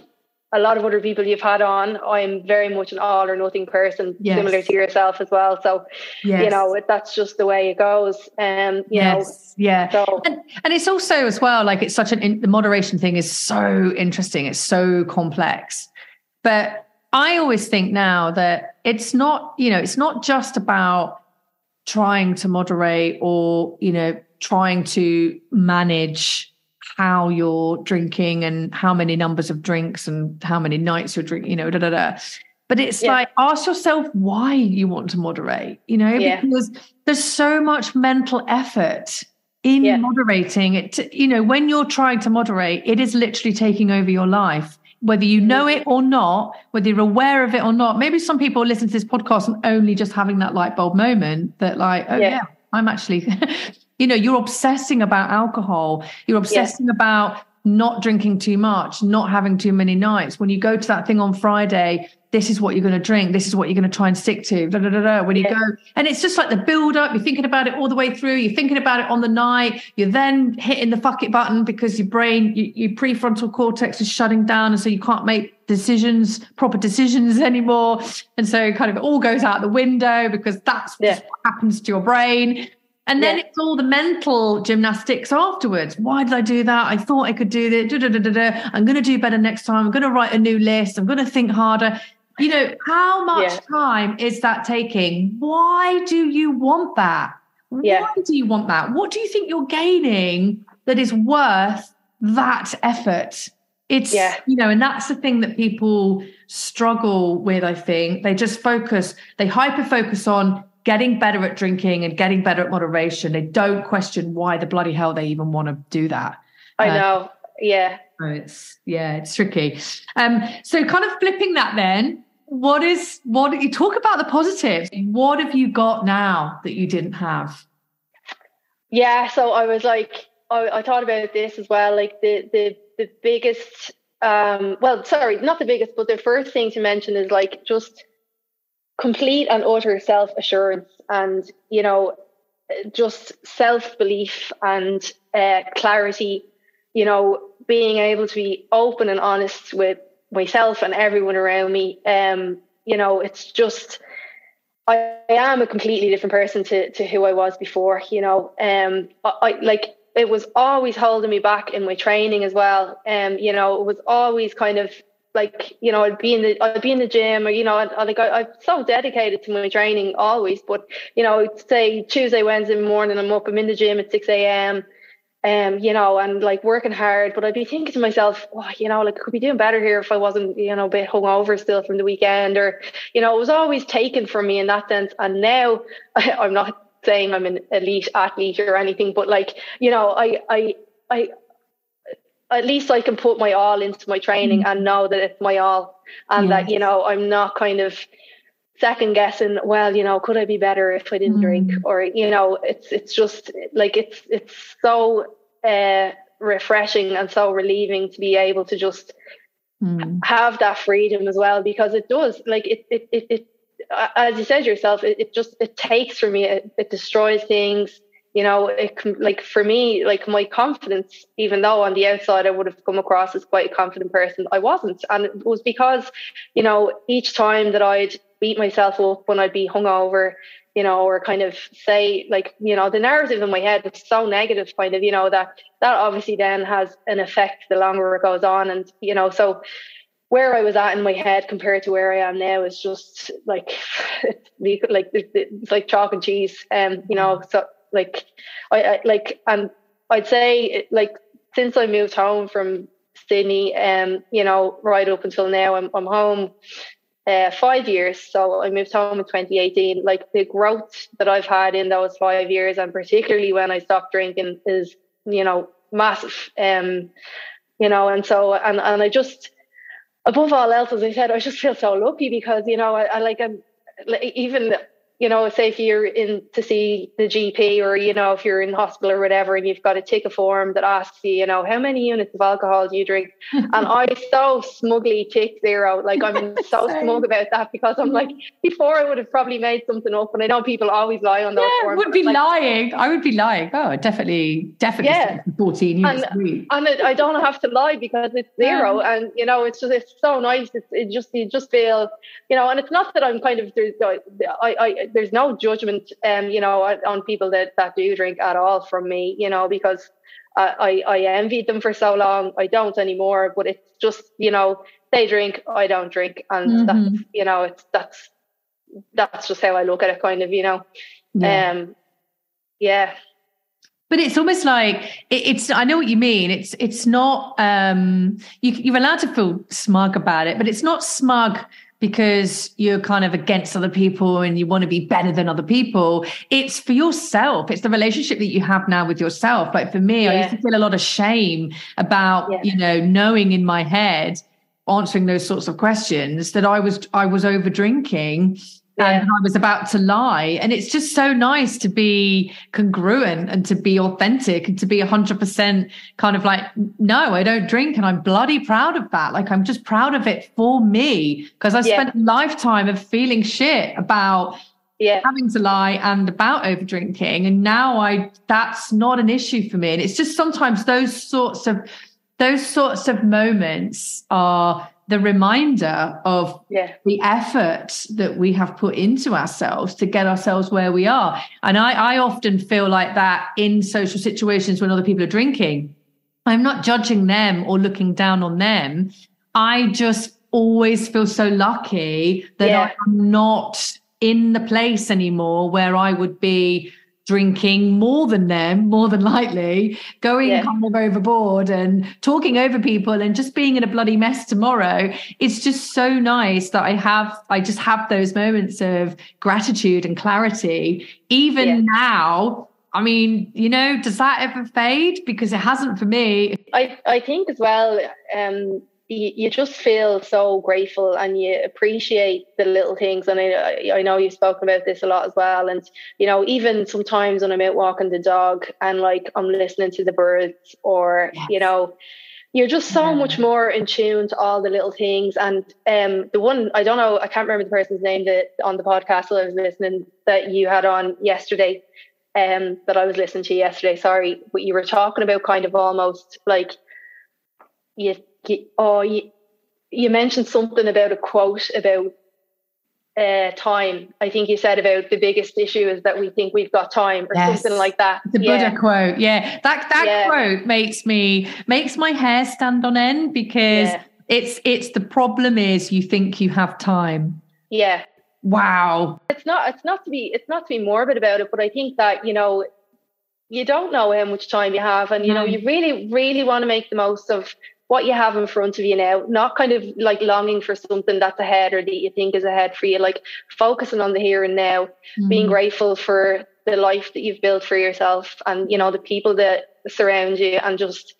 a lot of other people you've had on I'm very much an all or nothing person yes. similar to yourself as well so yes. you know that's just the way it goes um you yes. know yeah so. and, and it's also as well like it's such an in, the moderation thing is so interesting it's so complex but I always think now that it's not you know it's not just about trying to moderate or you know trying to manage how you're drinking and how many numbers of drinks and how many nights you're drinking you know da da da but it's yeah. like ask yourself why you want to moderate you know yeah. because there's so much mental effort in yeah. moderating it you know when you're trying to moderate it is literally taking over your life whether you know mm-hmm. it or not, whether you're aware of it or not. Maybe some people listen to this podcast and only just having that light bulb moment that, like, oh, yeah, yeah I'm actually, you know, you're obsessing about alcohol, you're obsessing yeah. about not drinking too much, not having too many nights. When you go to that thing on Friday, this is what you're going to drink. This is what you're going to try and stick to. Da, da, da, when you yeah. go, and it's just like the build up. You're thinking about it all the way through. You're thinking about it on the night. You're then hitting the fuck it button because your brain, you, your prefrontal cortex is shutting down, and so you can't make decisions, proper decisions anymore. And so, kind of, it all goes out the window because that's yeah. what happens to your brain. And then yeah. it's all the mental gymnastics afterwards. Why did I do that? I thought I could do da, da, da, da. I'm going to do better next time. I'm going to write a new list. I'm going to think harder you know, how much yeah. time is that taking? Why do you want that? Yeah. Why do you want that? What do you think you're gaining that is worth that effort? It's, yeah. you know, and that's the thing that people struggle with, I think. They just focus, they hyper focus on getting better at drinking and getting better at moderation. They don't question why the bloody hell they even want to do that. I uh, know. Yeah. So it's yeah, it's tricky. Um, so kind of flipping that then, what is what you talk about the positives? What have you got now that you didn't have? Yeah, so I was like, I, I thought about this as well. Like the the the biggest, um, well, sorry, not the biggest, but the first thing to mention is like just complete and utter self assurance, and you know, just self belief and uh, clarity you know, being able to be open and honest with myself and everyone around me. Um, you know, it's just I, I am a completely different person to to who I was before. You know, um, I, I like it was always holding me back in my training as well. Um, you know, it was always kind of like you know I'd be in the I'd be in the gym or you know I'd, like I, I'm so dedicated to my training always. But you know, say Tuesday, Wednesday morning, I'm up, I'm in the gym at six a.m um, you know, and like working hard. But I'd be thinking to myself, oh, you know, like I could be doing better here if I wasn't, you know, a bit hungover still from the weekend, or you know, it was always taken from me in that sense. And now I, I'm not saying I'm an elite athlete or anything, but like, you know, I, I, I, at least I can put my all into my training mm-hmm. and know that it's my all, and yes. that you know I'm not kind of second guessing well you know could i be better if i didn't mm. drink or you know it's it's just like it's it's so uh, refreshing and so relieving to be able to just mm. have that freedom as well because it does like it it it, it as you said yourself it, it just it takes from me it, it destroys things you know it like for me like my confidence even though on the outside i would have come across as quite a confident person i wasn't and it was because you know each time that i'd beat myself up when I'd be hungover, you know, or kind of say like, you know, the narrative in my head was so negative, kind of, you know, that that obviously then has an effect the longer it goes on. And, you know, so where I was at in my head compared to where I am now is just like, like it's like chalk and cheese. Um, you know, so like, I, I like, and I'd say like since I moved home from Sydney, um, you know, right up until now, I'm I'm home uh, five years. So I moved home in 2018. Like the growth that I've had in those five years, and particularly when I stopped drinking, is you know massive. Um, you know, and so and and I just above all else, as I said, I just feel so lucky because you know I, I like I'm even you know, say if you're in to see the GP or, you know, if you're in hospital or whatever and you've got to take a form that asks you, you know, how many units of alcohol do you drink? and I so smugly tick zero. Like I'm so smug about that because I'm like, mm-hmm. before I would have probably made something up. And I know people always lie on those yeah, forms. would be like, lying. I would be lying. Oh, definitely, definitely yeah. 14 units and, and it, I don't have to lie because it's zero. Yeah. And, you know, it's just, it's so nice. It's, it just, you just feel, you know, and it's not that I'm kind of, I, I, there's no judgment, um, you know, on people that, that do drink at all from me, you know, because I, I, I envied them for so long. I don't anymore, but it's just, you know, they drink, I don't drink. And mm-hmm. that's, you know, it's, that's, that's just how I look at it kind of, you know, yeah. um, yeah. But it's almost like it, it's. I know what you mean. It's. It's not. Um. You, you're allowed to feel smug about it, but it's not smug because you're kind of against other people and you want to be better than other people. It's for yourself. It's the relationship that you have now with yourself. Like for me, yeah. I used to feel a lot of shame about, yeah. you know, knowing in my head, answering those sorts of questions that I was I was over drinking yeah. and I was about to lie. And it's just so nice to be congruent and to be authentic and to be 100% kind of like, no, I don't drink. And I'm bloody proud of that. Like, I'm just proud of it for me because I yeah. spent a lifetime of feeling shit about. Yeah. having to lie and about over drinking and now i that's not an issue for me and it's just sometimes those sorts of those sorts of moments are the reminder of yeah. the effort that we have put into ourselves to get ourselves where we are. And I, I often feel like that in social situations when other people are drinking. I'm not judging them or looking down on them. I just always feel so lucky that yeah. I'm not in the place anymore where I would be drinking more than them, more than likely, going yeah. kind of overboard and talking over people and just being in a bloody mess tomorrow. It's just so nice that I have, I just have those moments of gratitude and clarity. Even yeah. now, I mean, you know, does that ever fade? Because it hasn't for me. I, I think as well, um, you, you just feel so grateful and you appreciate the little things. And I, I know you've spoken about this a lot as well. And, you know, even sometimes when I'm out walking the dog and like I'm listening to the birds or, yes. you know, you're just so much more in tune to all the little things. And um, the one, I don't know, I can't remember the person's name that on the podcast that I was listening that you had on yesterday, um, that I was listening to yesterday. Sorry, but you were talking about kind of almost like you oh, you, you mentioned something about a quote about uh, time. I think you said about the biggest issue is that we think we've got time or yes. something like that. The yeah. Buddha quote. Yeah. That that yeah. quote makes me makes my hair stand on end because yeah. it's it's the problem is you think you have time. Yeah. Wow. It's not it's not to be it's not to be morbid about it, but I think that, you know, you don't know how much time you have and you know, you really, really want to make the most of what you have in front of you now, not kind of like longing for something that's ahead or that you think is ahead for you, like focusing on the here and now, mm-hmm. being grateful for the life that you've built for yourself and, you know, the people that surround you and just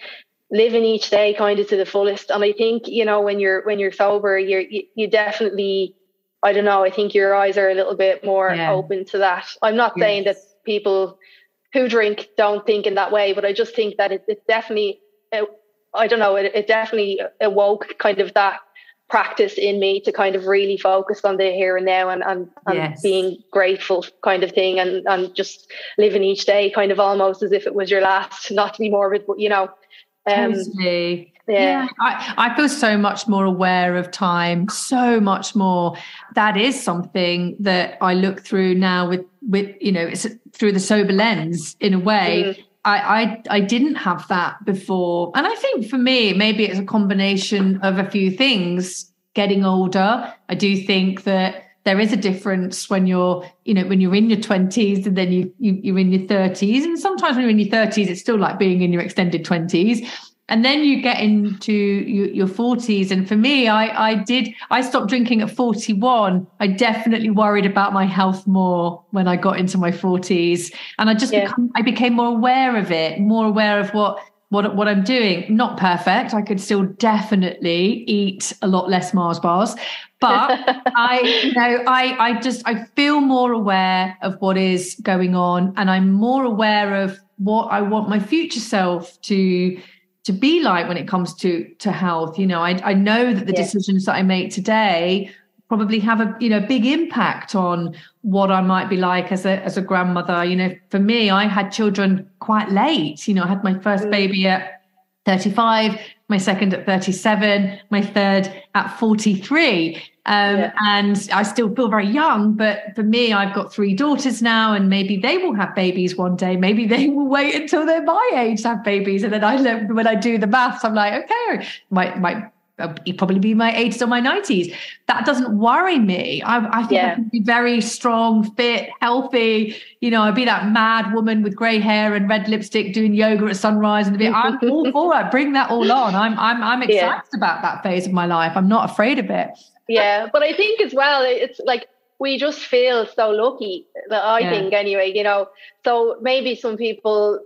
living each day kind of to the fullest. And I think, you know, when you're, when you're sober, you're, you, you definitely, I don't know, I think your eyes are a little bit more yeah. open to that. I'm not yes. saying that people who drink don't think in that way, but I just think that it, it's definitely I don't know, it, it definitely awoke kind of that practice in me to kind of really focus on the here and now and, and, and yes. being grateful kind of thing and, and just living each day kind of almost as if it was your last, not to be morbid, but you know. Um, totally. Yeah. yeah. I, I feel so much more aware of time, so much more. That is something that I look through now with, with you know, it's through the sober lens in a way. Mm I, I I didn't have that before, and I think for me, maybe it's a combination of a few things. Getting older, I do think that there is a difference when you're, you know, when you're in your twenties and then you, you you're in your thirties, and sometimes when you're in your thirties, it's still like being in your extended twenties and then you get into your, 40s and for me I, I did i stopped drinking at 41 i definitely worried about my health more when i got into my 40s and i just yeah. become, i became more aware of it more aware of what what what I'm doing. Not perfect. I could still definitely eat a lot less Mars bars, but I you know I I just I feel more aware of what is going on, and I'm more aware of what I want my future self to to be like when it comes to to health. You know, I I know that the yeah. decisions that I make today probably have a you know big impact on what I might be like as a as a grandmother. You know, for me, I had children quite late. You know, I had my first mm. baby at 35, my second at 37, my third at 43. Um, yeah. And I still feel very young, but for me, I've got three daughters now, and maybe they will have babies one day. Maybe they will wait until they're my age to have babies. And then I, when I do the maths, I'm like, okay, might he'd probably be my 80s or my 90s. That doesn't worry me. I, I think yeah. I can be very strong, fit, healthy. You know, I'd be that mad woman with grey hair and red lipstick doing yoga at sunrise and bit. I'm all for it. Bring that all on. I'm I'm I'm excited yeah. about that phase of my life. I'm not afraid of it. Yeah, but I think as well, it's like we just feel so lucky that I yeah. think anyway, you know. So maybe some people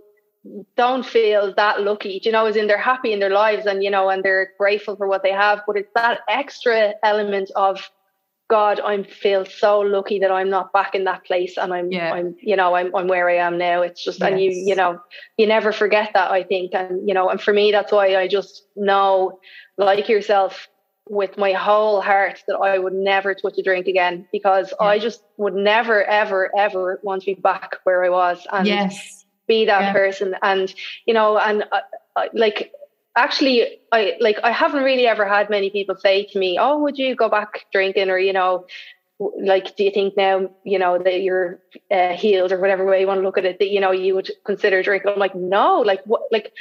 don't feel that lucky, you know, as in they're happy in their lives and, you know, and they're grateful for what they have. But it's that extra element of, God, I feel so lucky that I'm not back in that place and I'm, yeah. I'm, you know, I'm, I'm where I am now. It's just, yes. and you, you know, you never forget that, I think. And, you know, and for me, that's why I just know, like yourself, with my whole heart that I would never touch a drink again because yeah. I just would never, ever, ever want to be back where I was. And yes be that yeah. person and you know and uh, uh, like actually i like i haven't really ever had many people say to me oh would you go back drinking or you know like do you think now you know that you're uh, healed or whatever way you want to look at it that you know you would consider drinking i'm like no like what like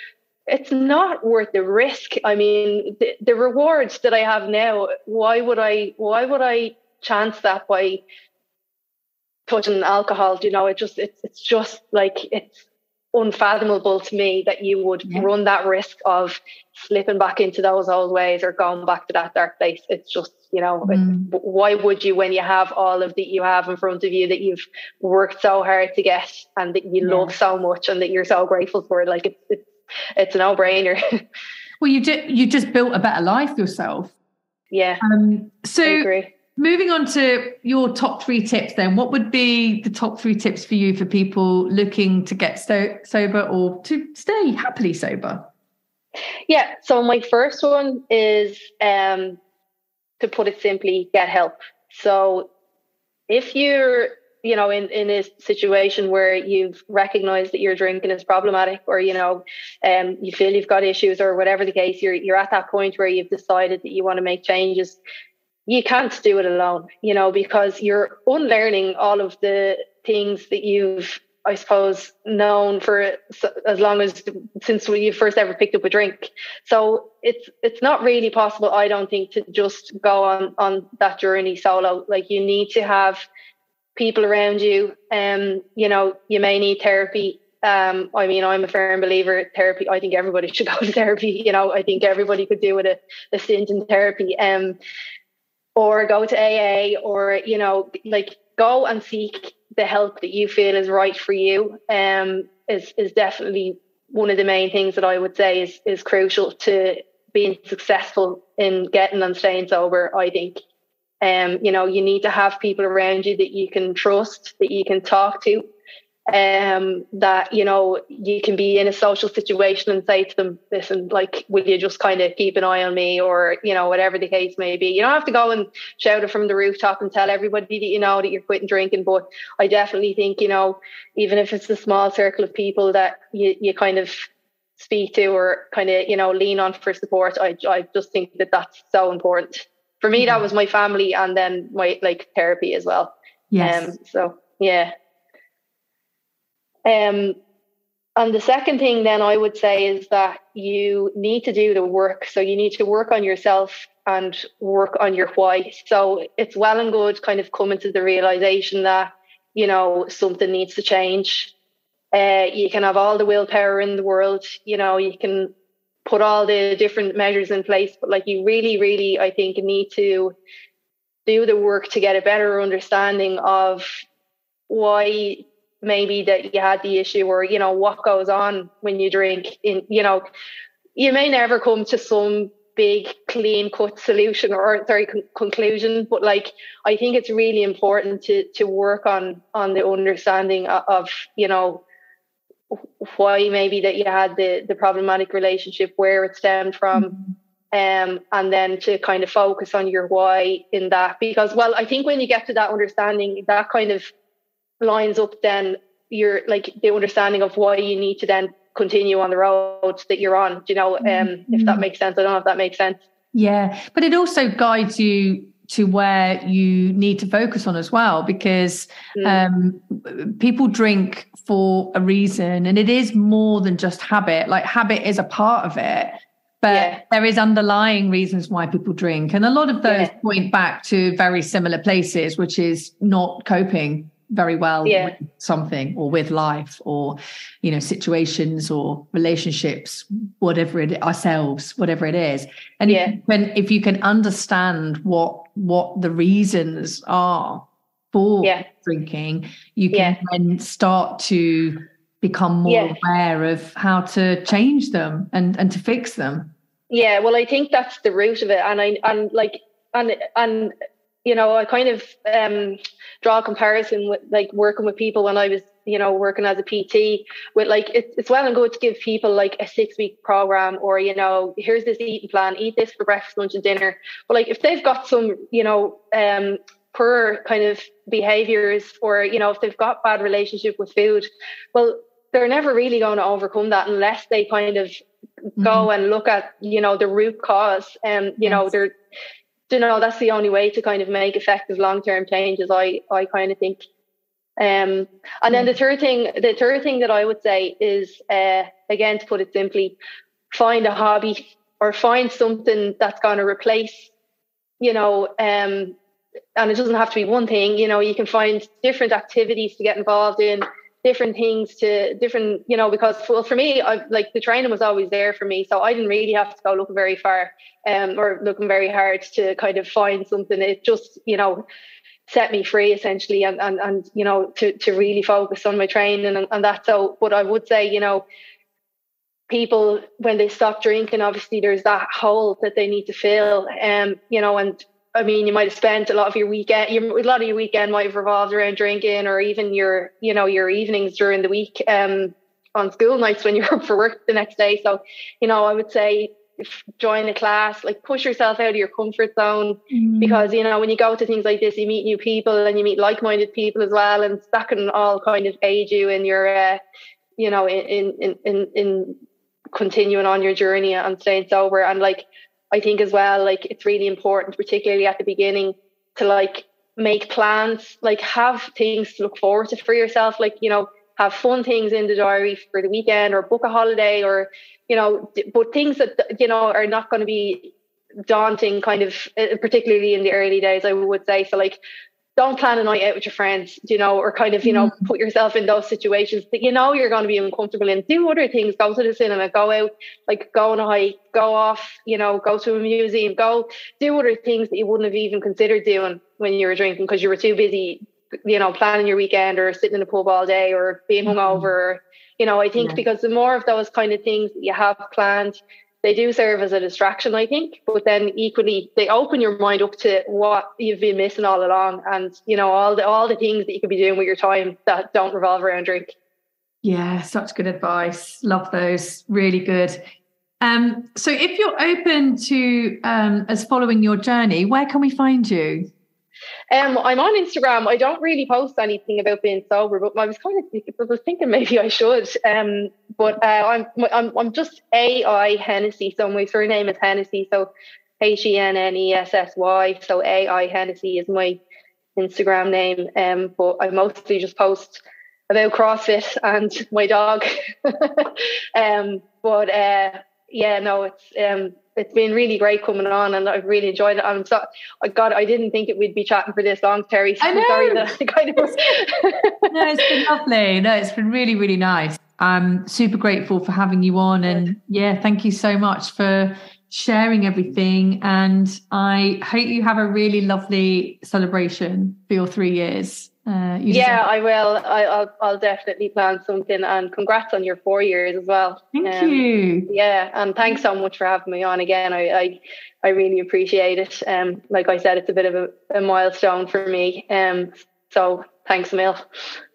it's not worth the risk i mean the, the rewards that i have now why would i why would i chance that by touching alcohol you know it just it's it's just like it's unfathomable to me that you would yeah. run that risk of slipping back into those old ways or going back to that dark place. It's just, you know, mm. why would you when you have all of that you have in front of you that you've worked so hard to get and that you yeah. love so much and that you're so grateful for? Like it's it's, it's a no brainer. well, you did you just built a better life yourself. Yeah. Um, so Moving on to your top three tips, then, what would be the top three tips for you for people looking to get sto- sober or to stay happily sober? Yeah, so my first one is um, to put it simply, get help. So if you're you know in in a situation where you've recognized that your drinking is problematic or you know um you feel you've got issues or whatever the case you're you're at that point where you've decided that you want to make changes you can't do it alone, you know, because you're unlearning all of the things that you've, I suppose, known for as long as since you first ever picked up a drink. So it's it's not really possible, I don't think, to just go on on that journey solo. Like you need to have people around you. Um, you know, you may need therapy. Um, I mean, I'm a firm believer therapy. I think everybody should go to therapy. You know, I think everybody could do with a, a stint in therapy. Um, or go to AA or, you know, like go and seek the help that you feel is right for you um, is, is definitely one of the main things that I would say is, is crucial to being successful in getting and staying sober, I think. Um, you know, you need to have people around you that you can trust, that you can talk to, um, that you know you can be in a social situation and say to them, "Listen, like, will you just kind of keep an eye on me?" Or you know, whatever the case may be. You don't have to go and shout it from the rooftop and tell everybody that you know that you're quitting drinking. But I definitely think you know, even if it's a small circle of people that you you kind of speak to or kind of you know lean on for support, I I just think that that's so important. For me, that was my family, and then my like therapy as well. Yes. Um, so yeah. Um, and the second thing, then, I would say is that you need to do the work. So you need to work on yourself and work on your why. So it's well and good kind of coming to the realization that, you know, something needs to change. Uh, you can have all the willpower in the world, you know, you can put all the different measures in place, but like you really, really, I think, need to do the work to get a better understanding of why maybe that you had the issue or you know what goes on when you drink in you know you may never come to some big clean cut solution or sorry con- conclusion but like i think it's really important to to work on on the understanding of, of you know why maybe that you had the the problematic relationship where it stemmed from mm-hmm. um and then to kind of focus on your why in that because well i think when you get to that understanding that kind of lines up then you're like the understanding of why you need to then continue on the road that you're on you know um mm-hmm. if that mm-hmm. makes sense i don't know if that makes sense yeah but it also guides you to where you need to focus on as well because mm. um, people drink for a reason and it is more than just habit like habit is a part of it but yeah. there is underlying reasons why people drink and a lot of those yeah. point back to very similar places which is not coping very well yeah. with something or with life or you know situations or relationships whatever it ourselves whatever it is and yeah. if, when, if you can understand what what the reasons are for yeah. drinking you can then start to become more aware of how to change them and and to fix them yeah well i think that's the root of it and i and like and and you know, I kind of um, draw a comparison with like working with people when I was, you know, working as a PT with like, it's, it's well and good to give people like a six week program or, you know, here's this eating plan, eat this for breakfast, lunch and dinner. But like if they've got some, you know, um, poor kind of behaviors or, you know, if they've got bad relationship with food, well, they're never really going to overcome that unless they kind of mm-hmm. go and look at, you know, the root cause and, you yes. know, they're, you know that's the only way to kind of make effective long term changes. I I kind of think. Um, and then the third thing, the third thing that I would say is, uh, again, to put it simply, find a hobby or find something that's going to replace, you know, um, and it doesn't have to be one thing. You know, you can find different activities to get involved in different things to different, you know, because well, for me, I like the training was always there for me. So I didn't really have to go looking very far um, or looking very hard to kind of find something. It just, you know, set me free essentially and, and, and you know, to, to really focus on my training and, and that. So, but I would say, you know, people when they stop drinking, obviously there's that hole that they need to fill. Um, you know, and I mean, you might have spent a lot of your weekend, your, a lot of your weekend might have revolved around drinking, or even your, you know, your evenings during the week, um, on school nights when you're up for work the next day. So, you know, I would say join a class, like push yourself out of your comfort zone, mm. because you know when you go to things like this, you meet new people and you meet like-minded people as well, and that can all kind of aid you in your, uh, you know, in in in in continuing on your journey and staying sober and like I think as well, like it's really important, particularly at the beginning, to like make plans, like have things to look forward to for yourself, like, you know, have fun things in the diary for the weekend or book a holiday or, you know, but things that, you know, are not going to be daunting kind of, uh, particularly in the early days, I would say. So like don't plan a night out with your friends, you know, or kind of, you know, mm. put yourself in those situations that you know you're going to be uncomfortable in. Do other things, go to the cinema, go out, like go on a hike, go off, you know, go to a museum, go do other things that you wouldn't have even considered doing when you were drinking because you were too busy, you know, planning your weekend or sitting in a pub all day or being mm-hmm. hungover. You know, I think yeah. because the more of those kind of things that you have planned, they do serve as a distraction, I think, but then equally they open your mind up to what you've been missing all along, and you know all the all the things that you could be doing with your time that don't revolve around drink. Yeah, such good advice. Love those. Really good. Um, so if you're open to um, as following your journey, where can we find you? Um, I'm on Instagram. I don't really post anything about being sober, but I was kind of I was thinking maybe I should. Um, but uh, I'm I'm I'm just AI Hennessy. So my surname is Hennessy. So H E N N E S S Y. So AI Hennessy is my Instagram name. Um, but I mostly just post about CrossFit and my dog. um, but uh, yeah, no, it's um, it's been really great coming on, and I've really enjoyed it. I'm so I got I didn't think it we'd be chatting for this long, Terry. So I know. sorry that I kind of no, it's been lovely. No, it's been really really nice. I'm super grateful for having you on, and yeah, thank you so much for sharing everything. And I hope you have a really lovely celebration for your three years. Uh, yeah, I will. I, will I'll definitely plan something. And congrats on your four years as well. Thank um, you. Yeah, and thanks so much for having me on again. I I, I really appreciate it. Um, like I said, it's a bit of a, a milestone for me. Um, so thanks, Emil.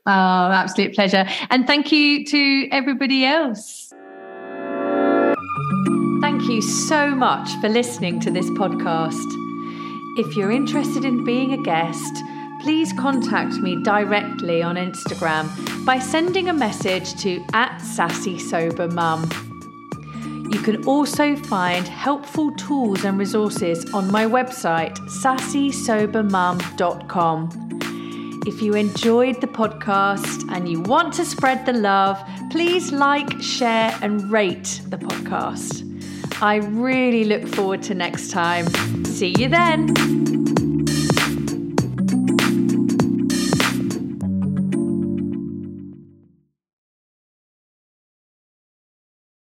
Oh, absolute pleasure. And thank you to everybody else. Thank you so much for listening to this podcast. If you're interested in being a guest, please contact me directly on Instagram by sending a message to at sassy sober mum. You can also find helpful tools and resources on my website, sassysobermum.com. If you enjoyed the podcast and you want to spread the love, please like, share, and rate the podcast. I really look forward to next time. See you then.